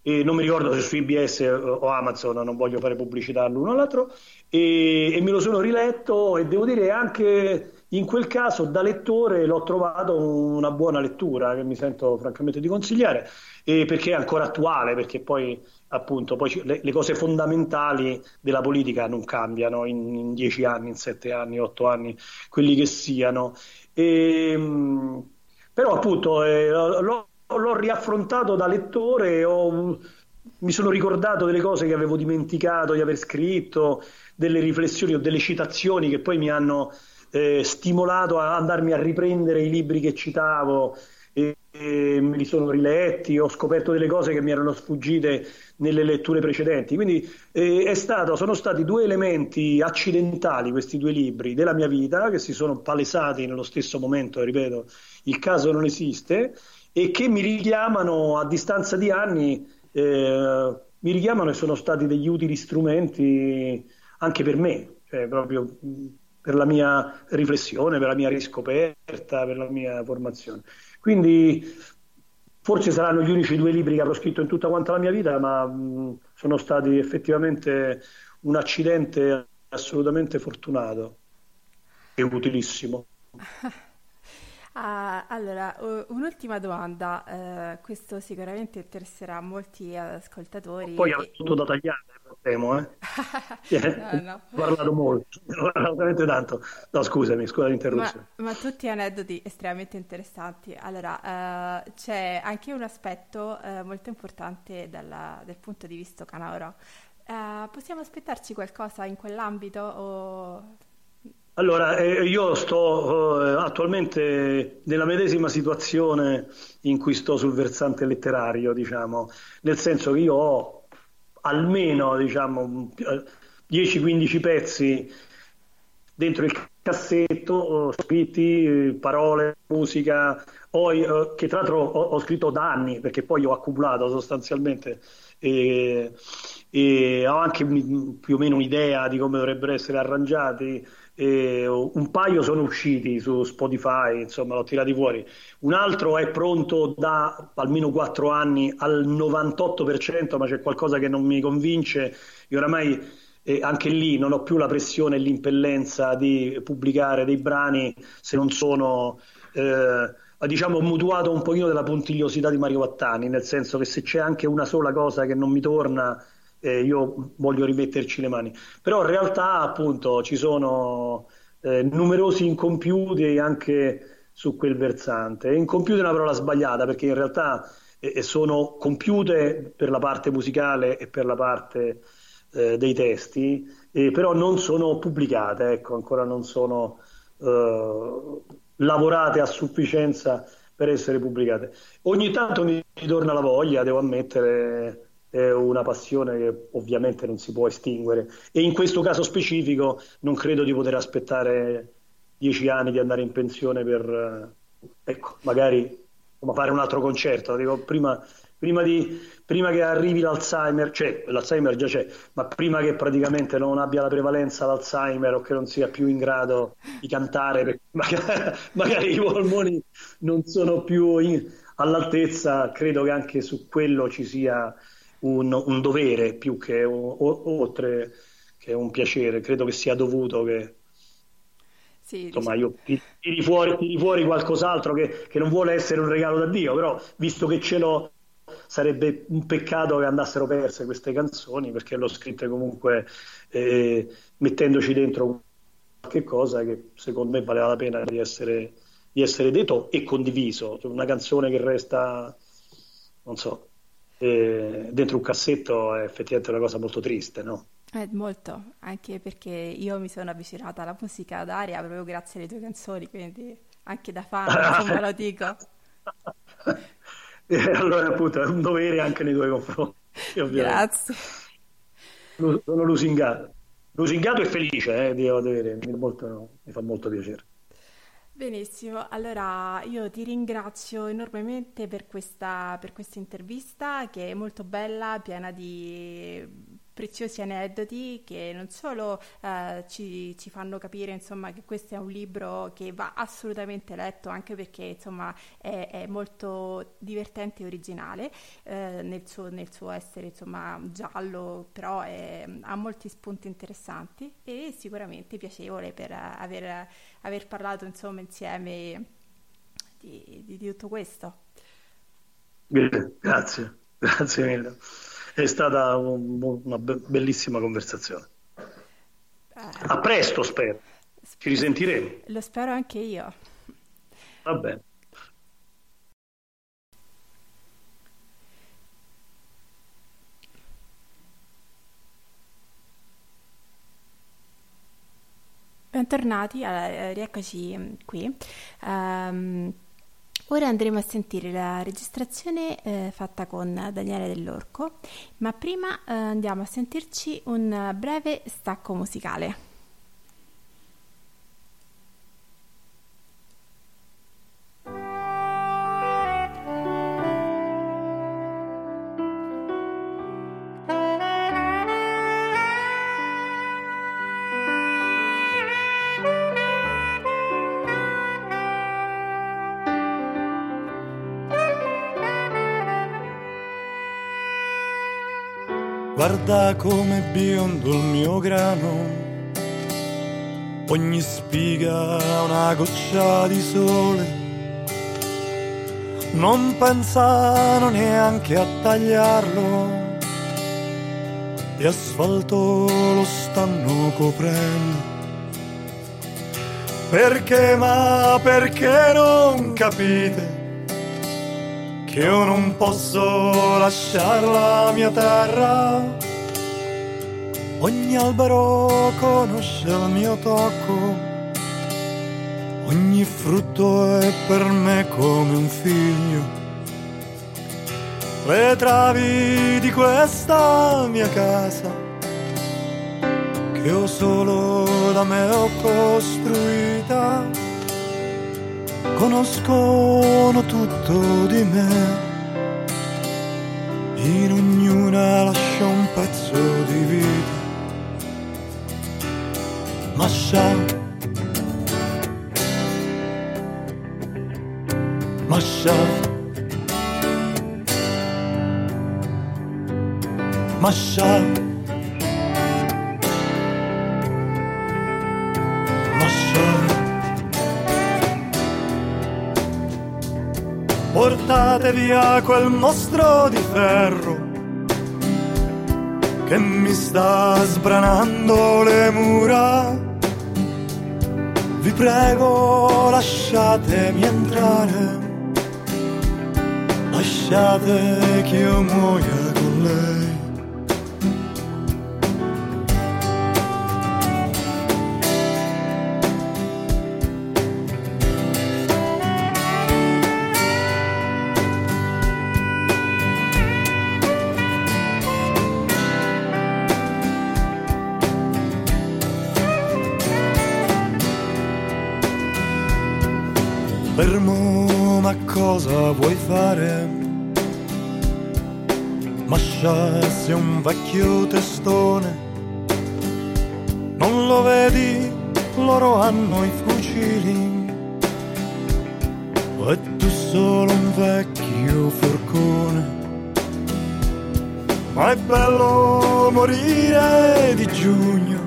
Speaker 3: e non mi ricordo se su IBS o Amazon, non voglio fare pubblicità all'uno o all'altro, e, e, me lo sono riletto e devo dire anche in quel caso da lettore l'ho trovato una buona lettura che mi sento francamente di consigliare, perché è ancora attuale, perché poi appunto poi le, le, cose fondamentali della politica non cambiano in, in, dieci anni, in sette anni, otto anni, quelli che siano. E, però appunto eh, l'ho, l'ho, riaffrontato da lettore, ho, mi sono ricordato delle cose che avevo dimenticato di aver scritto, delle riflessioni o delle citazioni che poi mi hanno eh, stimolato a andarmi a riprendere i libri che citavo e, me li sono riletti, ho scoperto delle cose che mi erano sfuggite nelle letture precedenti. Quindi eh, stato, sono stati due elementi accidentali questi due libri della mia vita che si sono palesati nello stesso momento, ripeto, il caso non esiste, e che mi richiamano a distanza di anni, eh, mi richiamano e sono stati degli utili strumenti anche per me, cioè proprio per la mia riflessione, per la mia riscoperta, per la mia formazione. Quindi forse saranno gli unici due libri che avrò scritto in tutta quanta la mia vita, ma mh, sono stati effettivamente un accidente assolutamente fortunato e utilissimo.
Speaker 2: Ah, allora, un'ultima domanda, eh, questo sicuramente interesserà molti ascoltatori.
Speaker 3: Poi e... tutto da tagliare, temo, eh? no, no. Ho parlato molto, ho parlato veramente tanto. No, scusami, scusa l'interruzione.
Speaker 2: Ma, ma tutti aneddoti estremamente interessanti. Allora, eh, c'è anche un aspetto eh, molto importante dalla, dal punto di vista canauro. Eh, possiamo aspettarci qualcosa in quell'ambito o
Speaker 3: allora, eh, io sto eh, attualmente nella medesima situazione in cui sto sul versante letterario, diciamo, nel senso che io ho almeno diciamo, 10-15 pezzi dentro il cassetto, scritti, parole, musica, ho, eh, che tra l'altro ho, ho, scritto da anni perché poi ho accumulato sostanzialmente e, e ho anche più o meno un'idea di come dovrebbero essere arrangiati eh, un paio sono usciti su Spotify, insomma, l'ho tirati fuori. Un altro è pronto da almeno quattro anni al 98%, ma c'è qualcosa che non mi convince. Io oramai eh, anche lì non ho più la pressione e l'impellenza di pubblicare dei brani se non sono. Eh, diciamo mutuato un pochino della puntigliosità di Mario Vattani, nel senso che se c'è anche una sola cosa che non mi torna, eh, io voglio rimetterci le mani. Però in realtà appunto ci sono eh, numerosi incompiuti anche su quel versante. Incompiute è una parola sbagliata perché in realtà eh, sono compiute per la parte musicale e per la parte eh, dei testi, però non sono pubblicate, ecco, ancora non sono eh, lavorate a sufficienza per essere pubblicate. Ogni tanto mi torna la voglia, devo ammettere, è una passione che ovviamente non si può estinguere e in questo caso specifico non credo di poter aspettare dieci anni di andare in pensione per, eh, ecco, magari fare un altro concerto. Dico, prima, prima, di, prima, che arrivi l'Alzheimer, cioè l'Alzheimer già c'è, ma prima che praticamente non abbia la prevalenza l'Alzheimer o che non sia più in grado di cantare, perché magari, magari i polmoni non sono più in, all'altezza, credo che anche su quello ci sia un, un dovere più che un, oltre che un piacere, credo che sia dovuto che sì, insomma io tiri fuori, tiri fuori qualcos'altro che, che, non vuole essere un regalo da Dio, però visto che ce l'ho sarebbe un peccato che andassero perse queste canzoni perché l'ho scritte comunque eh, mettendoci dentro qualche cosa che secondo me valeva la pena di essere, di essere detto e condiviso, una canzone che resta, non so, eh, dentro un cassetto è effettivamente una cosa molto triste, no?
Speaker 2: Eh, molto, anche perché io mi sono avvicinata alla musica d'aria proprio grazie alle tue canzoni, quindi anche da fan, insomma lo dico.
Speaker 3: e allora appunto è un dovere anche nei tuoi confronti.
Speaker 2: Grazie.
Speaker 3: Sono lusingato. Lusingato e felice, eh, devo dire, mi, molto, mi fa molto piacere.
Speaker 2: Benissimo, allora io ti ringrazio enormemente per questa, per questa intervista che è molto bella, piena di preziosi aneddoti che non solo eh, ci, ci, fanno capire insomma, che questo è un libro che va assolutamente letto anche perché insomma, è, è molto divertente e originale eh, nel, suo, nel, suo, essere insomma, giallo però è, ha molti spunti interessanti e sicuramente piacevole per aver, aver parlato insomma, insieme di, di, di tutto questo.
Speaker 3: Bene, grazie, grazie mille. è stata una bellissima conversazione. Eh. A presto, spero. Ci risentiremo.
Speaker 2: Lo spero anche io.
Speaker 3: Va bene.
Speaker 2: Bentornati, allora, eh, rieccoci mm, qui. Um, ora andremo a sentire la registrazione eh, fatta con Daniele Dell'Orco, ma prima eh, andiamo a sentirci un breve stacco musicale.
Speaker 4: Guarda come biondo il mio grano, ogni spiga una goccia di sole. Non pensano neanche a tagliarlo, di asfalto lo stanno coprendo. Perché, ma perché non capite che io non posso lasciare la mia terra? Ogni albero conosce il mio tocco, ogni frutto è per me come un figlio. Le travi di questa mia casa, che io solo da me ho costruita, conoscono tutto di me. In ognuna lascia un pezzo Masha Masha Masha Masha Portate via quel mostro di ferro che mi sta sbranando le mura prego lasciatemi entrare, lasciate che io muoia con lei. Cosa vuoi fare? Mascia sei un vecchio testone, non lo vedi? Loro hanno i fucili e tu solo un vecchio forcone. Ma è bello morire di giugno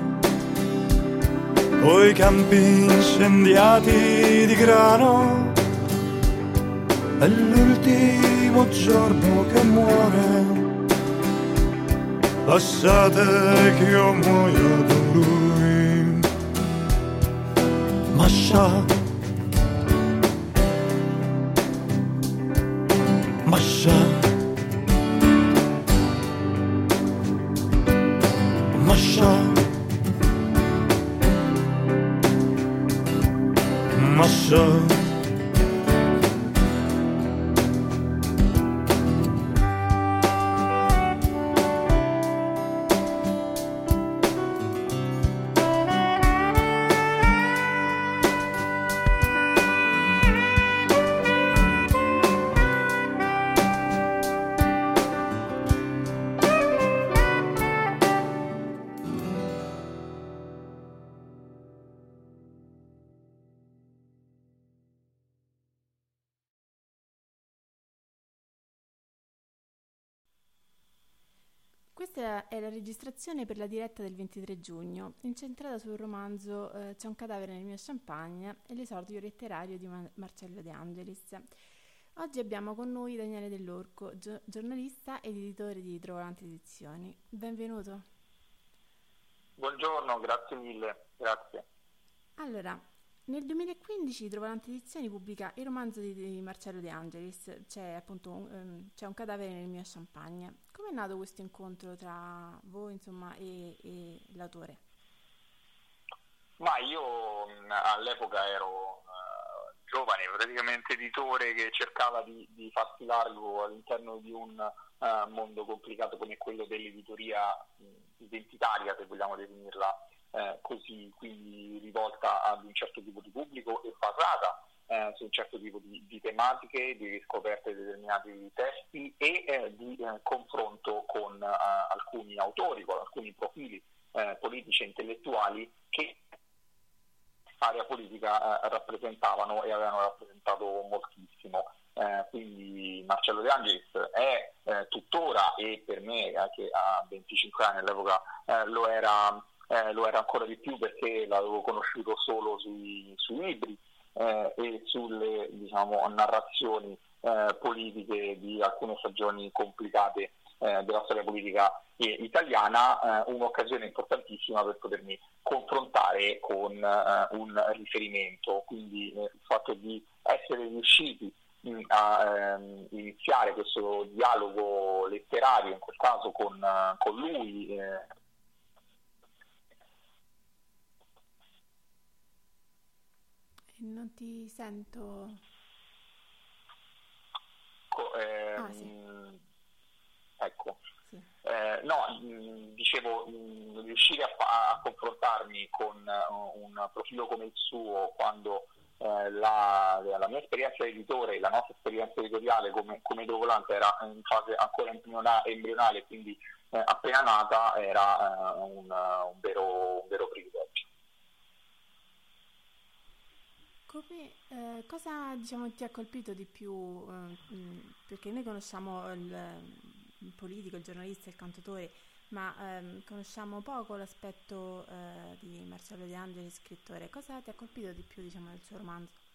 Speaker 4: coi campi incendiati di grano. L'ultimo giorno che muore. Lasciate che io muoia con lui. Masha.
Speaker 2: Questa è la registrazione per la diretta del 23 giugno, incentrata sul romanzo eh, C'è un cadavere nel mio champagne e l'esordio letterario di Mar- Marcello De Angelis. Oggi abbiamo con noi Daniele Dell'Orco, gio- giornalista ed editore di Trovolante Edizioni. Benvenuto.
Speaker 5: Buongiorno, grazie mille, grazie.
Speaker 2: Allora, nel 2015 Trovolante Edizioni pubblica il romanzo di, di Marcello De Angelis, c'è appunto un, um, c'è un cadavere nel mio champagne. Come è nato questo incontro tra voi insomma, e, e l'autore?
Speaker 5: Ma io all'epoca ero uh, giovane, praticamente editore che cercava di, di farsi largo all'interno di un uh, mondo complicato come quello dell'editoria mh, identitaria, se vogliamo definirla uh, così, quindi rivolta ad un certo tipo di pubblico e basata eh, su un certo tipo di, di, tematiche, di riscoperte di determinati testi e eh, di eh, confronto con eh, alcuni autori, con alcuni profili eh, politici e intellettuali che area politica eh, rappresentavano e avevano rappresentato moltissimo. quindi Marcello De Angelis è tuttora e per me che ha 25 anni all'epoca lo era, lo, era, ancora di più perché l'avevo conosciuto solo sui, sui libri eh, e sulle diciamo, narrazioni eh, politiche di alcune stagioni complicate eh, della storia politica italiana, eh, un'occasione importantissima per potermi confrontare con eh, un riferimento, quindi eh, il fatto di essere riusciti mh, a ehm, iniziare questo dialogo letterario, in quel caso con, con lui,
Speaker 2: Non ti sento.
Speaker 5: Ecco, ehm, ah, sì. ecco. Sì. Eh, no, mh, dicevo, mh, riuscire a, a, confrontarmi con uh, un profilo come il suo quando eh, la, la, mia esperienza di editore la nostra esperienza editoriale come, come idrovolante era in fase ancora embrionale, quindi eh, appena nata, era uh, un, un, vero, un vero privilegio.
Speaker 2: Come, eh, cosa diciamo, ti ha colpito di più? Eh, perché noi conosciamo il, il, politico, il giornalista, il cantatore, ma ehm, conosciamo poco l'aspetto eh, di Marcello De Angeli, scrittore. Cosa ti ha colpito di più diciamo, nel suo romanzo?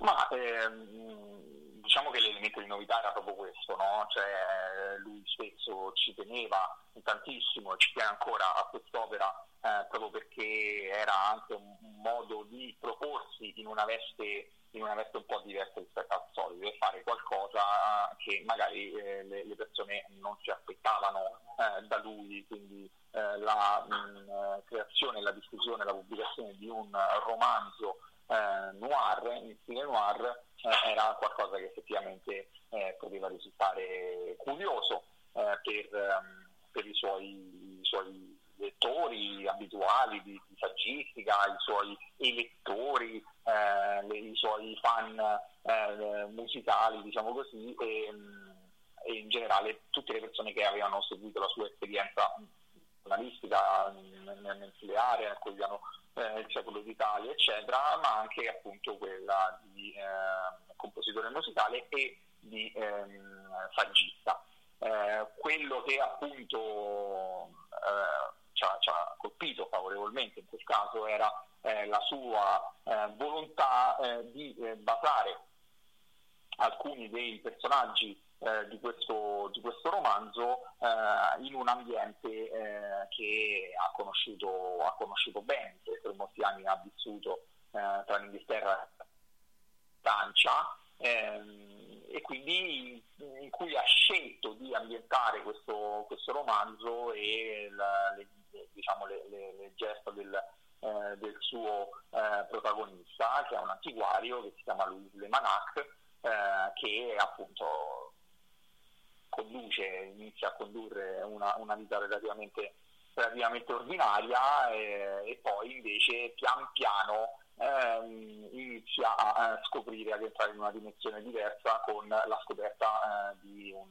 Speaker 5: Ma ehm, diciamo che l'elemento di novità era proprio questo, no? cioè, lui stesso ci teneva tantissimo ci tiene ancora a quest'opera eh, proprio perché era anche un, modo di proporsi in una veste in una veste un po' diversa rispetto al solito e fare qualcosa che magari eh, le, le, persone non si aspettavano eh, da lui, quindi eh, la mh, mm, creazione, la diffusione, la pubblicazione di un romanzo eh, noir, in stile noir, eh, era qualcosa che effettivamente poteva risultare curioso per, um, per i, suoi, i suoi lettori abituali di, di saggistica, i suoi elettori, eh, le, i suoi fan eh, musicali, diciamo così, e, e, in generale tutte le persone che avevano seguito la sua esperienza giornalistica nel mensile area, nel quotidiano eh, il secolo d'Italia, eccetera, ma anche appunto quella di eh, compositore musicale e di ehm, saggista. Eh, quello che appunto eh, ci ha, ci ha, colpito favorevolmente in quel caso era eh, la sua eh, volontà di basare alcuni dei personaggi eh, di questo, di, questo, romanzo eh, in un ambiente che ha conosciuto, ha conosciuto bene, per molti anni ha vissuto tra l'Inghilterra e la Francia. Ehm, e quindi in, in, cui ha scelto di ambientare questo, questo romanzo e la, le, diciamo, le, le, le gesta del, eh, del suo eh, protagonista, che è un antiquario che si chiama Louis Lemanac, eh, che appunto conduce, inizia a condurre una, una vita relativamente, relativamente ordinaria e poi invece pian piano ehm, inizia a, a, scoprire, ad entrare in una dimensione diversa con la scoperta eh, di un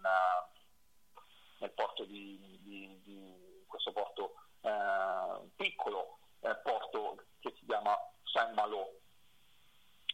Speaker 5: nel porto di, di, di questo porto eh, piccolo eh, porto che si chiama Saint-Malo.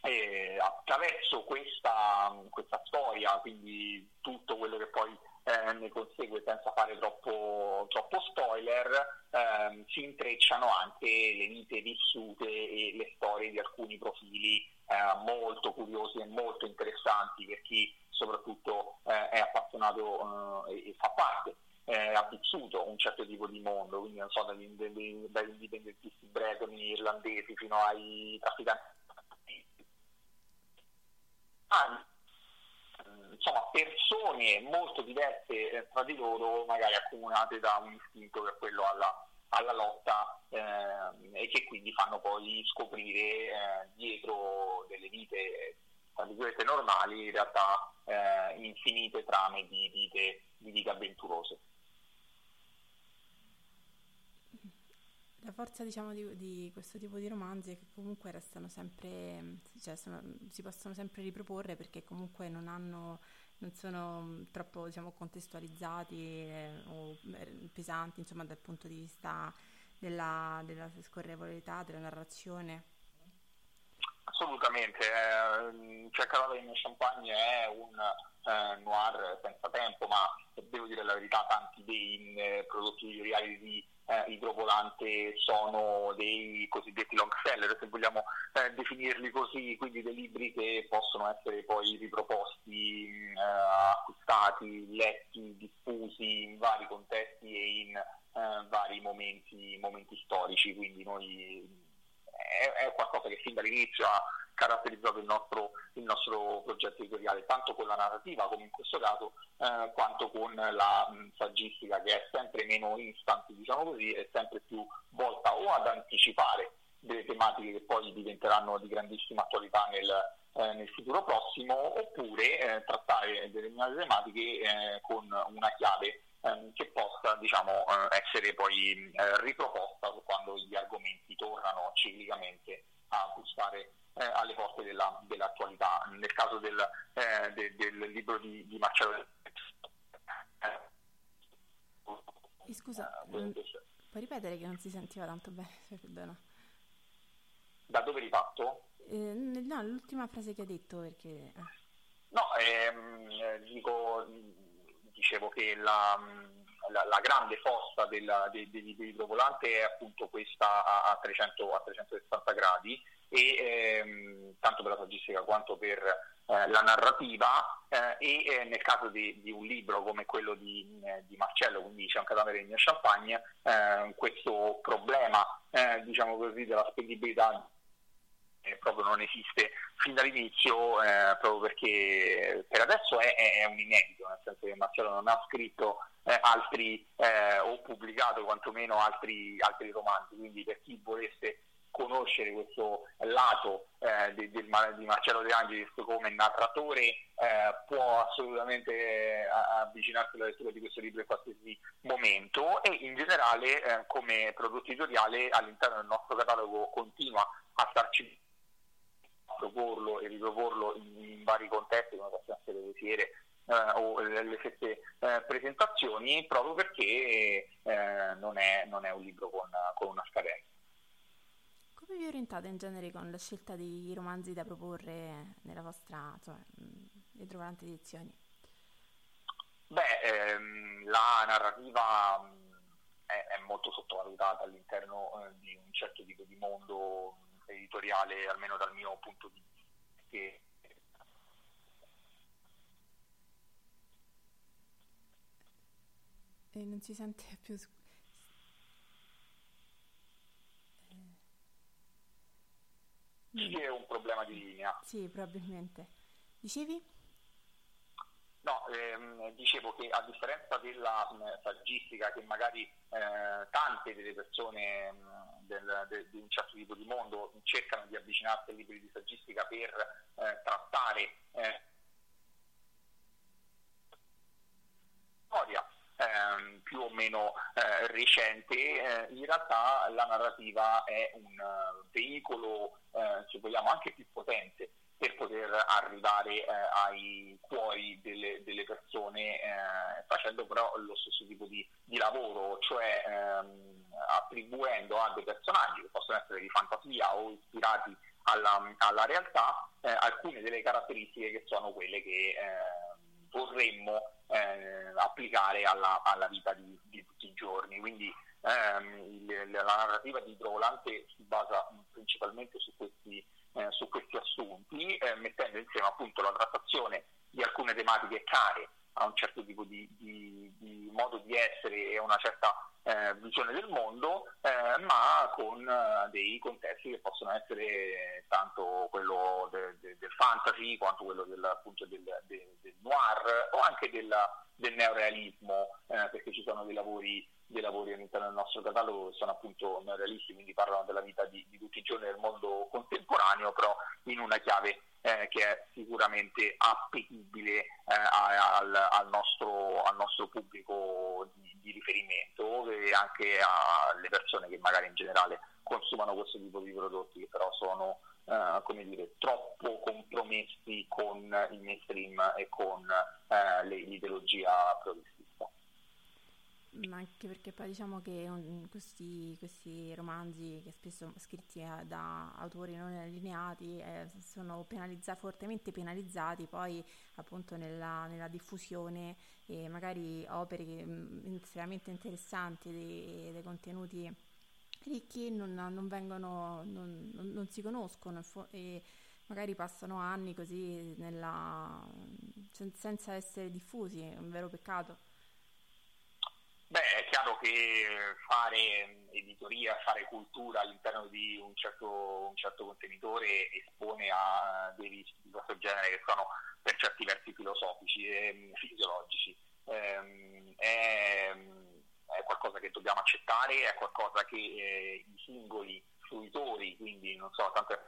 Speaker 5: E attraverso questa, questa, storia, quindi tutto quello che poi eh, ne consegue senza fare troppo, troppo spoiler, ehm, si intrecciano anche le vite vissute e le storie di alcuni profili eh, molto curiosi e molto interessanti per chi soprattutto eh, è appassionato eh, e fa parte eh, ha vissuto un certo tipo di mondo, quindi non so, dagli, dagli, dagli indipendentisti bretoni, irlandesi fino ai trafficanti. Ah, insomma, persone molto diverse eh, tra di loro, magari accomunate da un istinto che è quello alla, alla lotta eh, e che quindi quindi fanno poi scoprire eh, dietro delle vite tra virgolette normali in realtà eh, infinite trame di vite, di vite avventurose.
Speaker 2: La forza diciamo, di, di, questo tipo di romanzi è che comunque restano sempre, cioè sono, si possono sempre riproporre perché comunque non, hanno, non sono troppo diciamo, contestualizzati eh, o eh, pesanti insomma, dal punto di vista della, della scorrevolità, della narrazione.
Speaker 5: Assolutamente, eh, C'è Calata in Champagne è un eh, noir senza tempo, ma devo dire la verità, tanti dei eh, prodotti di eh, idrovolante sono dei cosiddetti long seller, se vogliamo eh, definirli così, quindi dei libri che possono essere poi riproposti, eh, acquistati, letti, diffusi in vari contesti e in eh, vari momenti, momenti, storici, quindi noi è, è qualcosa che fin dall'inizio ha caratterizzato il nostro, il nostro, progetto editoriale, tanto con la narrativa come in questo caso, eh, quanto con la mh, saggistica che è sempre meno instant, diciamo così, e sempre più volta o ad anticipare delle tematiche che poi diventeranno di grandissima attualità nel, eh, nel futuro prossimo, oppure eh, trattare determinate tematiche eh, con una chiave ehm, che possa diciamo, eh, essere poi eh, riproposta quando gli argomenti tornano ciclicamente a bussare eh, alle porte della, dell'attualità. Nel caso del, eh, de, del libro di, di Marcello
Speaker 2: eh, Scusa, puoi ripetere che non si sentiva tanto bene, perdono.
Speaker 5: Da dove rifatto?
Speaker 2: Eh, no, l'ultima frase che hai detto perché... Eh.
Speaker 5: No, ehm, dico, dicevo che la, la, la grande dei, dei, dei idrovolante è appunto questa a, a, 300, a 360 gradi e ehm, tanto per la saggistica quanto per eh, la narrativa eh, e eh, nel caso di, di, un libro come quello di, eh, di Marcello, quindi c'è un cadavere in champagne, eh, questo problema eh, diciamo così della spendibilità proprio non esiste fin dall'inizio proprio perché per adesso è, è, un inedito, nel senso che Marcello non ha scritto altri o pubblicato quantomeno altri, altri romanzi, quindi per chi volesse conoscere questo lato eh, di, di, Marcello De Angelis come narratore eh, può assolutamente eh, avvicinarsi alla lettura di questo libro in qualsiasi momento e in generale eh, come prodotto editoriale all'interno del nostro catalogo continua a starci proporlo e riproporlo in, in vari contesti come possono essere le fiere eh, o le stesse eh, presentazioni proprio perché eh, non è, non, è, un libro con, con una scadenza.
Speaker 2: Come vi orientate in genere con la scelta di romanzi da proporre nella vostra, cioè, dietro tante edizioni?
Speaker 5: Beh, ehm, la narrativa è, è, molto sottovalutata all'interno eh, di un certo tipo di mondo editoriale, almeno dal mio punto di vista. Che,
Speaker 2: e non si sente più
Speaker 5: Sì, è un problema di linea.
Speaker 2: Sì, probabilmente. Dicevi?
Speaker 5: No, ehm, dicevo che a differenza della mh, saggistica che magari eh, tante delle persone mh, del, de, di un certo tipo di mondo cercano di avvicinarsi ai libri di saggistica per eh, trattare eh, storia ehm, più o meno eh, recente, eh, in realtà la narrativa è un uh, veicolo, eh, se vogliamo, anche più potente per poter arrivare eh, ai cuori delle, delle persone eh, facendo però lo stesso tipo di, di lavoro, cioè ehm, attribuendo a dei personaggi che possono essere di fantasia o ispirati alla, alla realtà eh, alcune delle caratteristiche che sono quelle che vorremmo eh, applicare alla, alla vita di, di, tutti i giorni. Quindi ehm, il, la narrativa di Idrovolante si basa principalmente su questi, eh, su questi assunti, eh, mettendo insieme appunto la trattazione di alcune tematiche care ha un certo tipo di, di, di modo di essere e una certa eh, visione del mondo, eh, ma con eh, dei contesti che possono essere tanto quello de, de, del fantasy quanto quello del, appunto del, de, del noir o anche del, del neorealismo, eh, perché ci sono dei lavori, dei lavori, all'interno del nostro catalogo che sono appunto neorealisti, quindi parlano della vita di, di tutti i giorni del mondo contemporaneo, però in una chiave eh, che è sicuramente appetibile eh, al, al, nostro, al, nostro, pubblico di, di, riferimento e anche alle persone che magari in generale consumano questo tipo di prodotti che però sono eh, come dire, troppo compromessi con il mainstream e con eh, l'ideologia progressista
Speaker 2: ma anche perché poi diciamo che questi, questi, romanzi che spesso sono scritti da autori non allineati eh, sono penalizza- fortemente penalizzati poi appunto nella, nella diffusione e magari opere mh, mm, estremamente interessanti dei, dei contenuti ricchi non, non vengono non, non, si conoscono e magari passano anni così nella, senza essere diffusi è un vero peccato
Speaker 5: Beh, è chiaro che fare editoria, fare cultura all'interno di un certo, un certo contenitore espone a dei rischi di questo genere che sono per certi versi filosofici e fisiologici. Ehm, è, è, qualcosa che dobbiamo accettare, è qualcosa che eh, i singoli fruitori, quindi non so, tanto
Speaker 2: eh,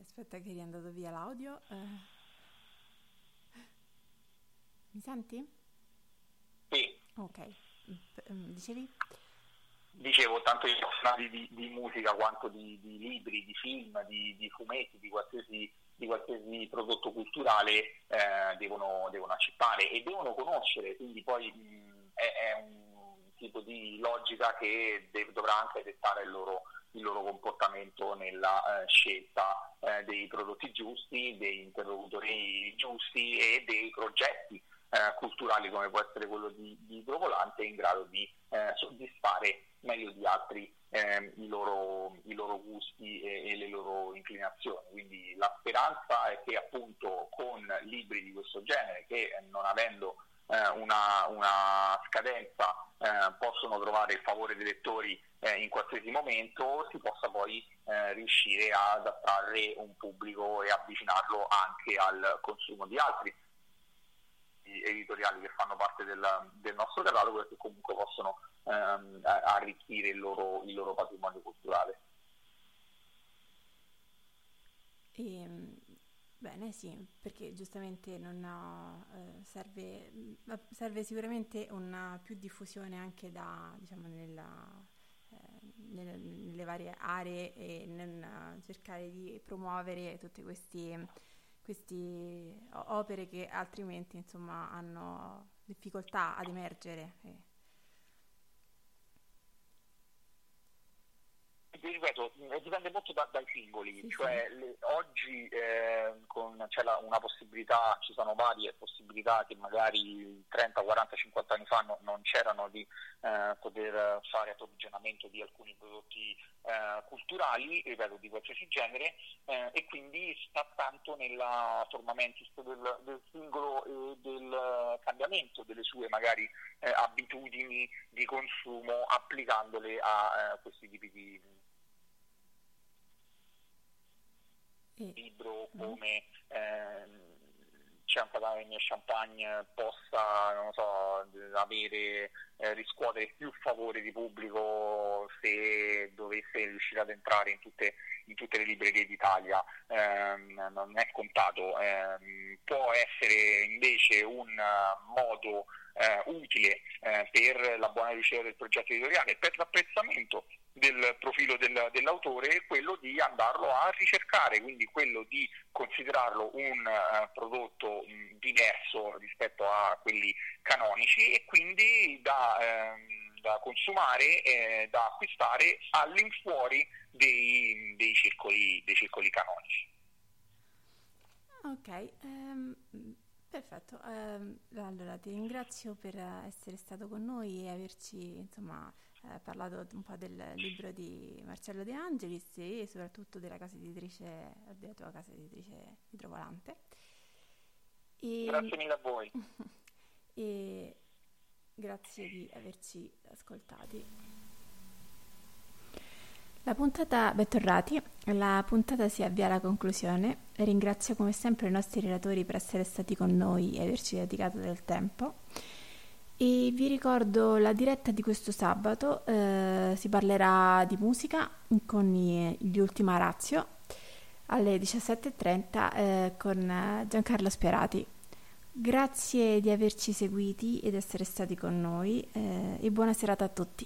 Speaker 2: Aspetta che è riandato via l'audio. Eh. Mi senti?
Speaker 5: Sì.
Speaker 2: Ok, mm, dicevi?
Speaker 5: Dicevo, tanto gli appassionati di, di, musica quanto di, di, libri, di film, di, di fumetti, di qualsiasi, qualsiasi, prodotto culturale eh, devono, devono, accettare e devono conoscere, quindi poi mh, mm, è, è, un tipo di logica che deve, dovrà anche dettare il loro, il loro comportamento nella eh, scelta eh, dei prodotti giusti, dei interlocutori giusti e dei progetti eh, culturali come può essere quello di, di Idrovolante in grado di eh, soddisfare meglio di altri eh, i, loro, i, loro, gusti e, e, le loro inclinazioni. Quindi la speranza è che appunto con libri di questo genere che non avendo eh, una, una, scadenza eh, possono trovare il favore dei lettori eh, in qualsiasi momento si possa poi riuscire ad attrarre un pubblico e avvicinarlo anche al consumo di altri editoriali che fanno parte del, del nostro catalogo e che comunque possono ehm, arricchire il loro, il loro, patrimonio culturale.
Speaker 2: E, ehm, bene, sì, perché giustamente ha, eh, serve, serve, sicuramente una più diffusione anche da, diciamo, nella, eh, nelle, nelle, varie aree e nel cercare di promuovere tutti questi queste opere che altrimenti insomma, hanno difficoltà ad emergere. Eh.
Speaker 5: ripeto, eh, dipende molto da, dai singoli, sì, cioè sì. Le, oggi eh, con, c'è la, una possibilità, ci sono varie possibilità che magari 30, 40, 50 anni fa no, non c'erano di eh, poter fare approvvigionamento di alcuni prodotti eh, culturali, ripeto, di qualsiasi genere, eh, e quindi sta tanto nella formamentis del, del singolo e del cambiamento delle sue magari eh, abitudini di consumo applicandole a questi tipi di libro come ehm, c'è nel champagne possa so, avere, eh, riscuotere più favore di pubblico se dovesse riuscire ad entrare in tutte, in tutte le librerie d'Italia. Eh, non è contato, eh, può essere invece un modo eh, utile eh, per la buona riuscita del progetto editoriale, per l'apprezzamento del profilo del, dell'autore è quello di andarlo a ricercare, quindi quello di considerarlo un uh, prodotto mh, diverso rispetto a quelli canonici e quindi da, ehm, da consumare, eh, da acquistare all'infuori dei, dei, circoli, dei circoli canonici.
Speaker 2: Ok, um, perfetto. Um, allora ti ringrazio per essere stato con noi e averci insomma eh, parlato un po' del libro di Marcello De Angelis e soprattutto della casa editrice, della tua casa editrice Idrovolante.
Speaker 5: E... Grazie mille a voi.
Speaker 2: e grazie di averci ascoltati. La puntata, bentornati, la puntata si avvia alla conclusione. Ringrazio come sempre i nostri relatori per essere stati con noi e averci dedicato del tempo. E vi ricordo la diretta di questo sabato, eh, si parlerà di musica con gli Ultima Razio alle 17.30 eh, con Giancarlo Sperati. Grazie di averci seguiti ed essere stati con noi eh, e buona serata a tutti.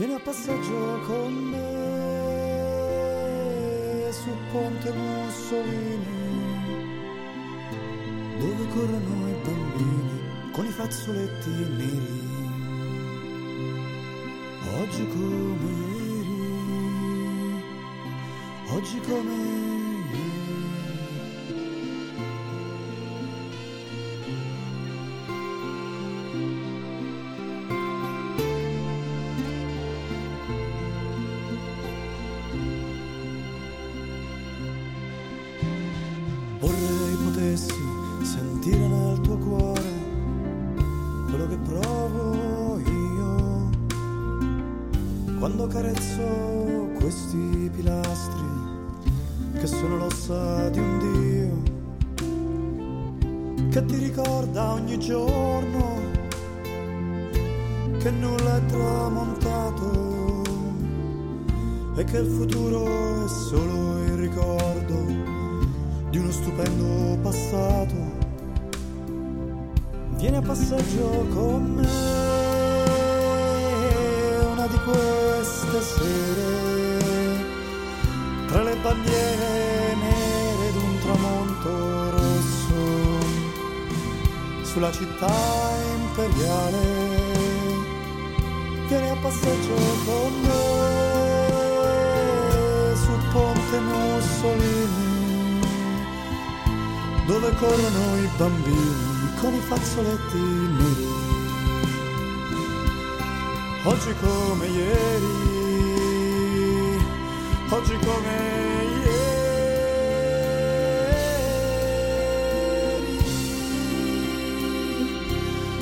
Speaker 4: Vieni a passeggio con me su Ponte Mussolini dove corrono i bambini con i fazzoletti neri. Oggi come ieri, oggi come ieri. Corrono i bambini con i fazzoletti neri. Oggi come ieri, oggi come ieri,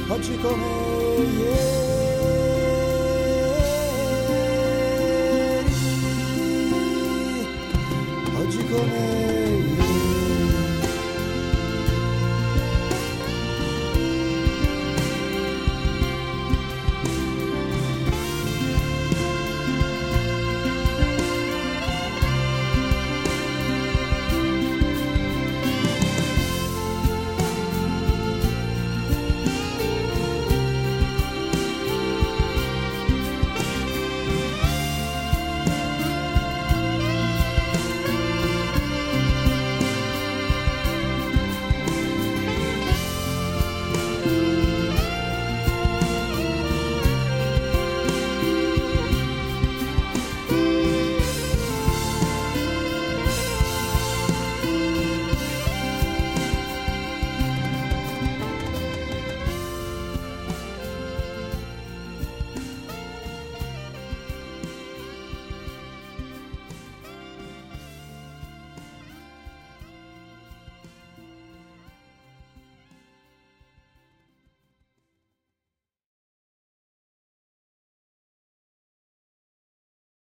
Speaker 4: oggi come ieri,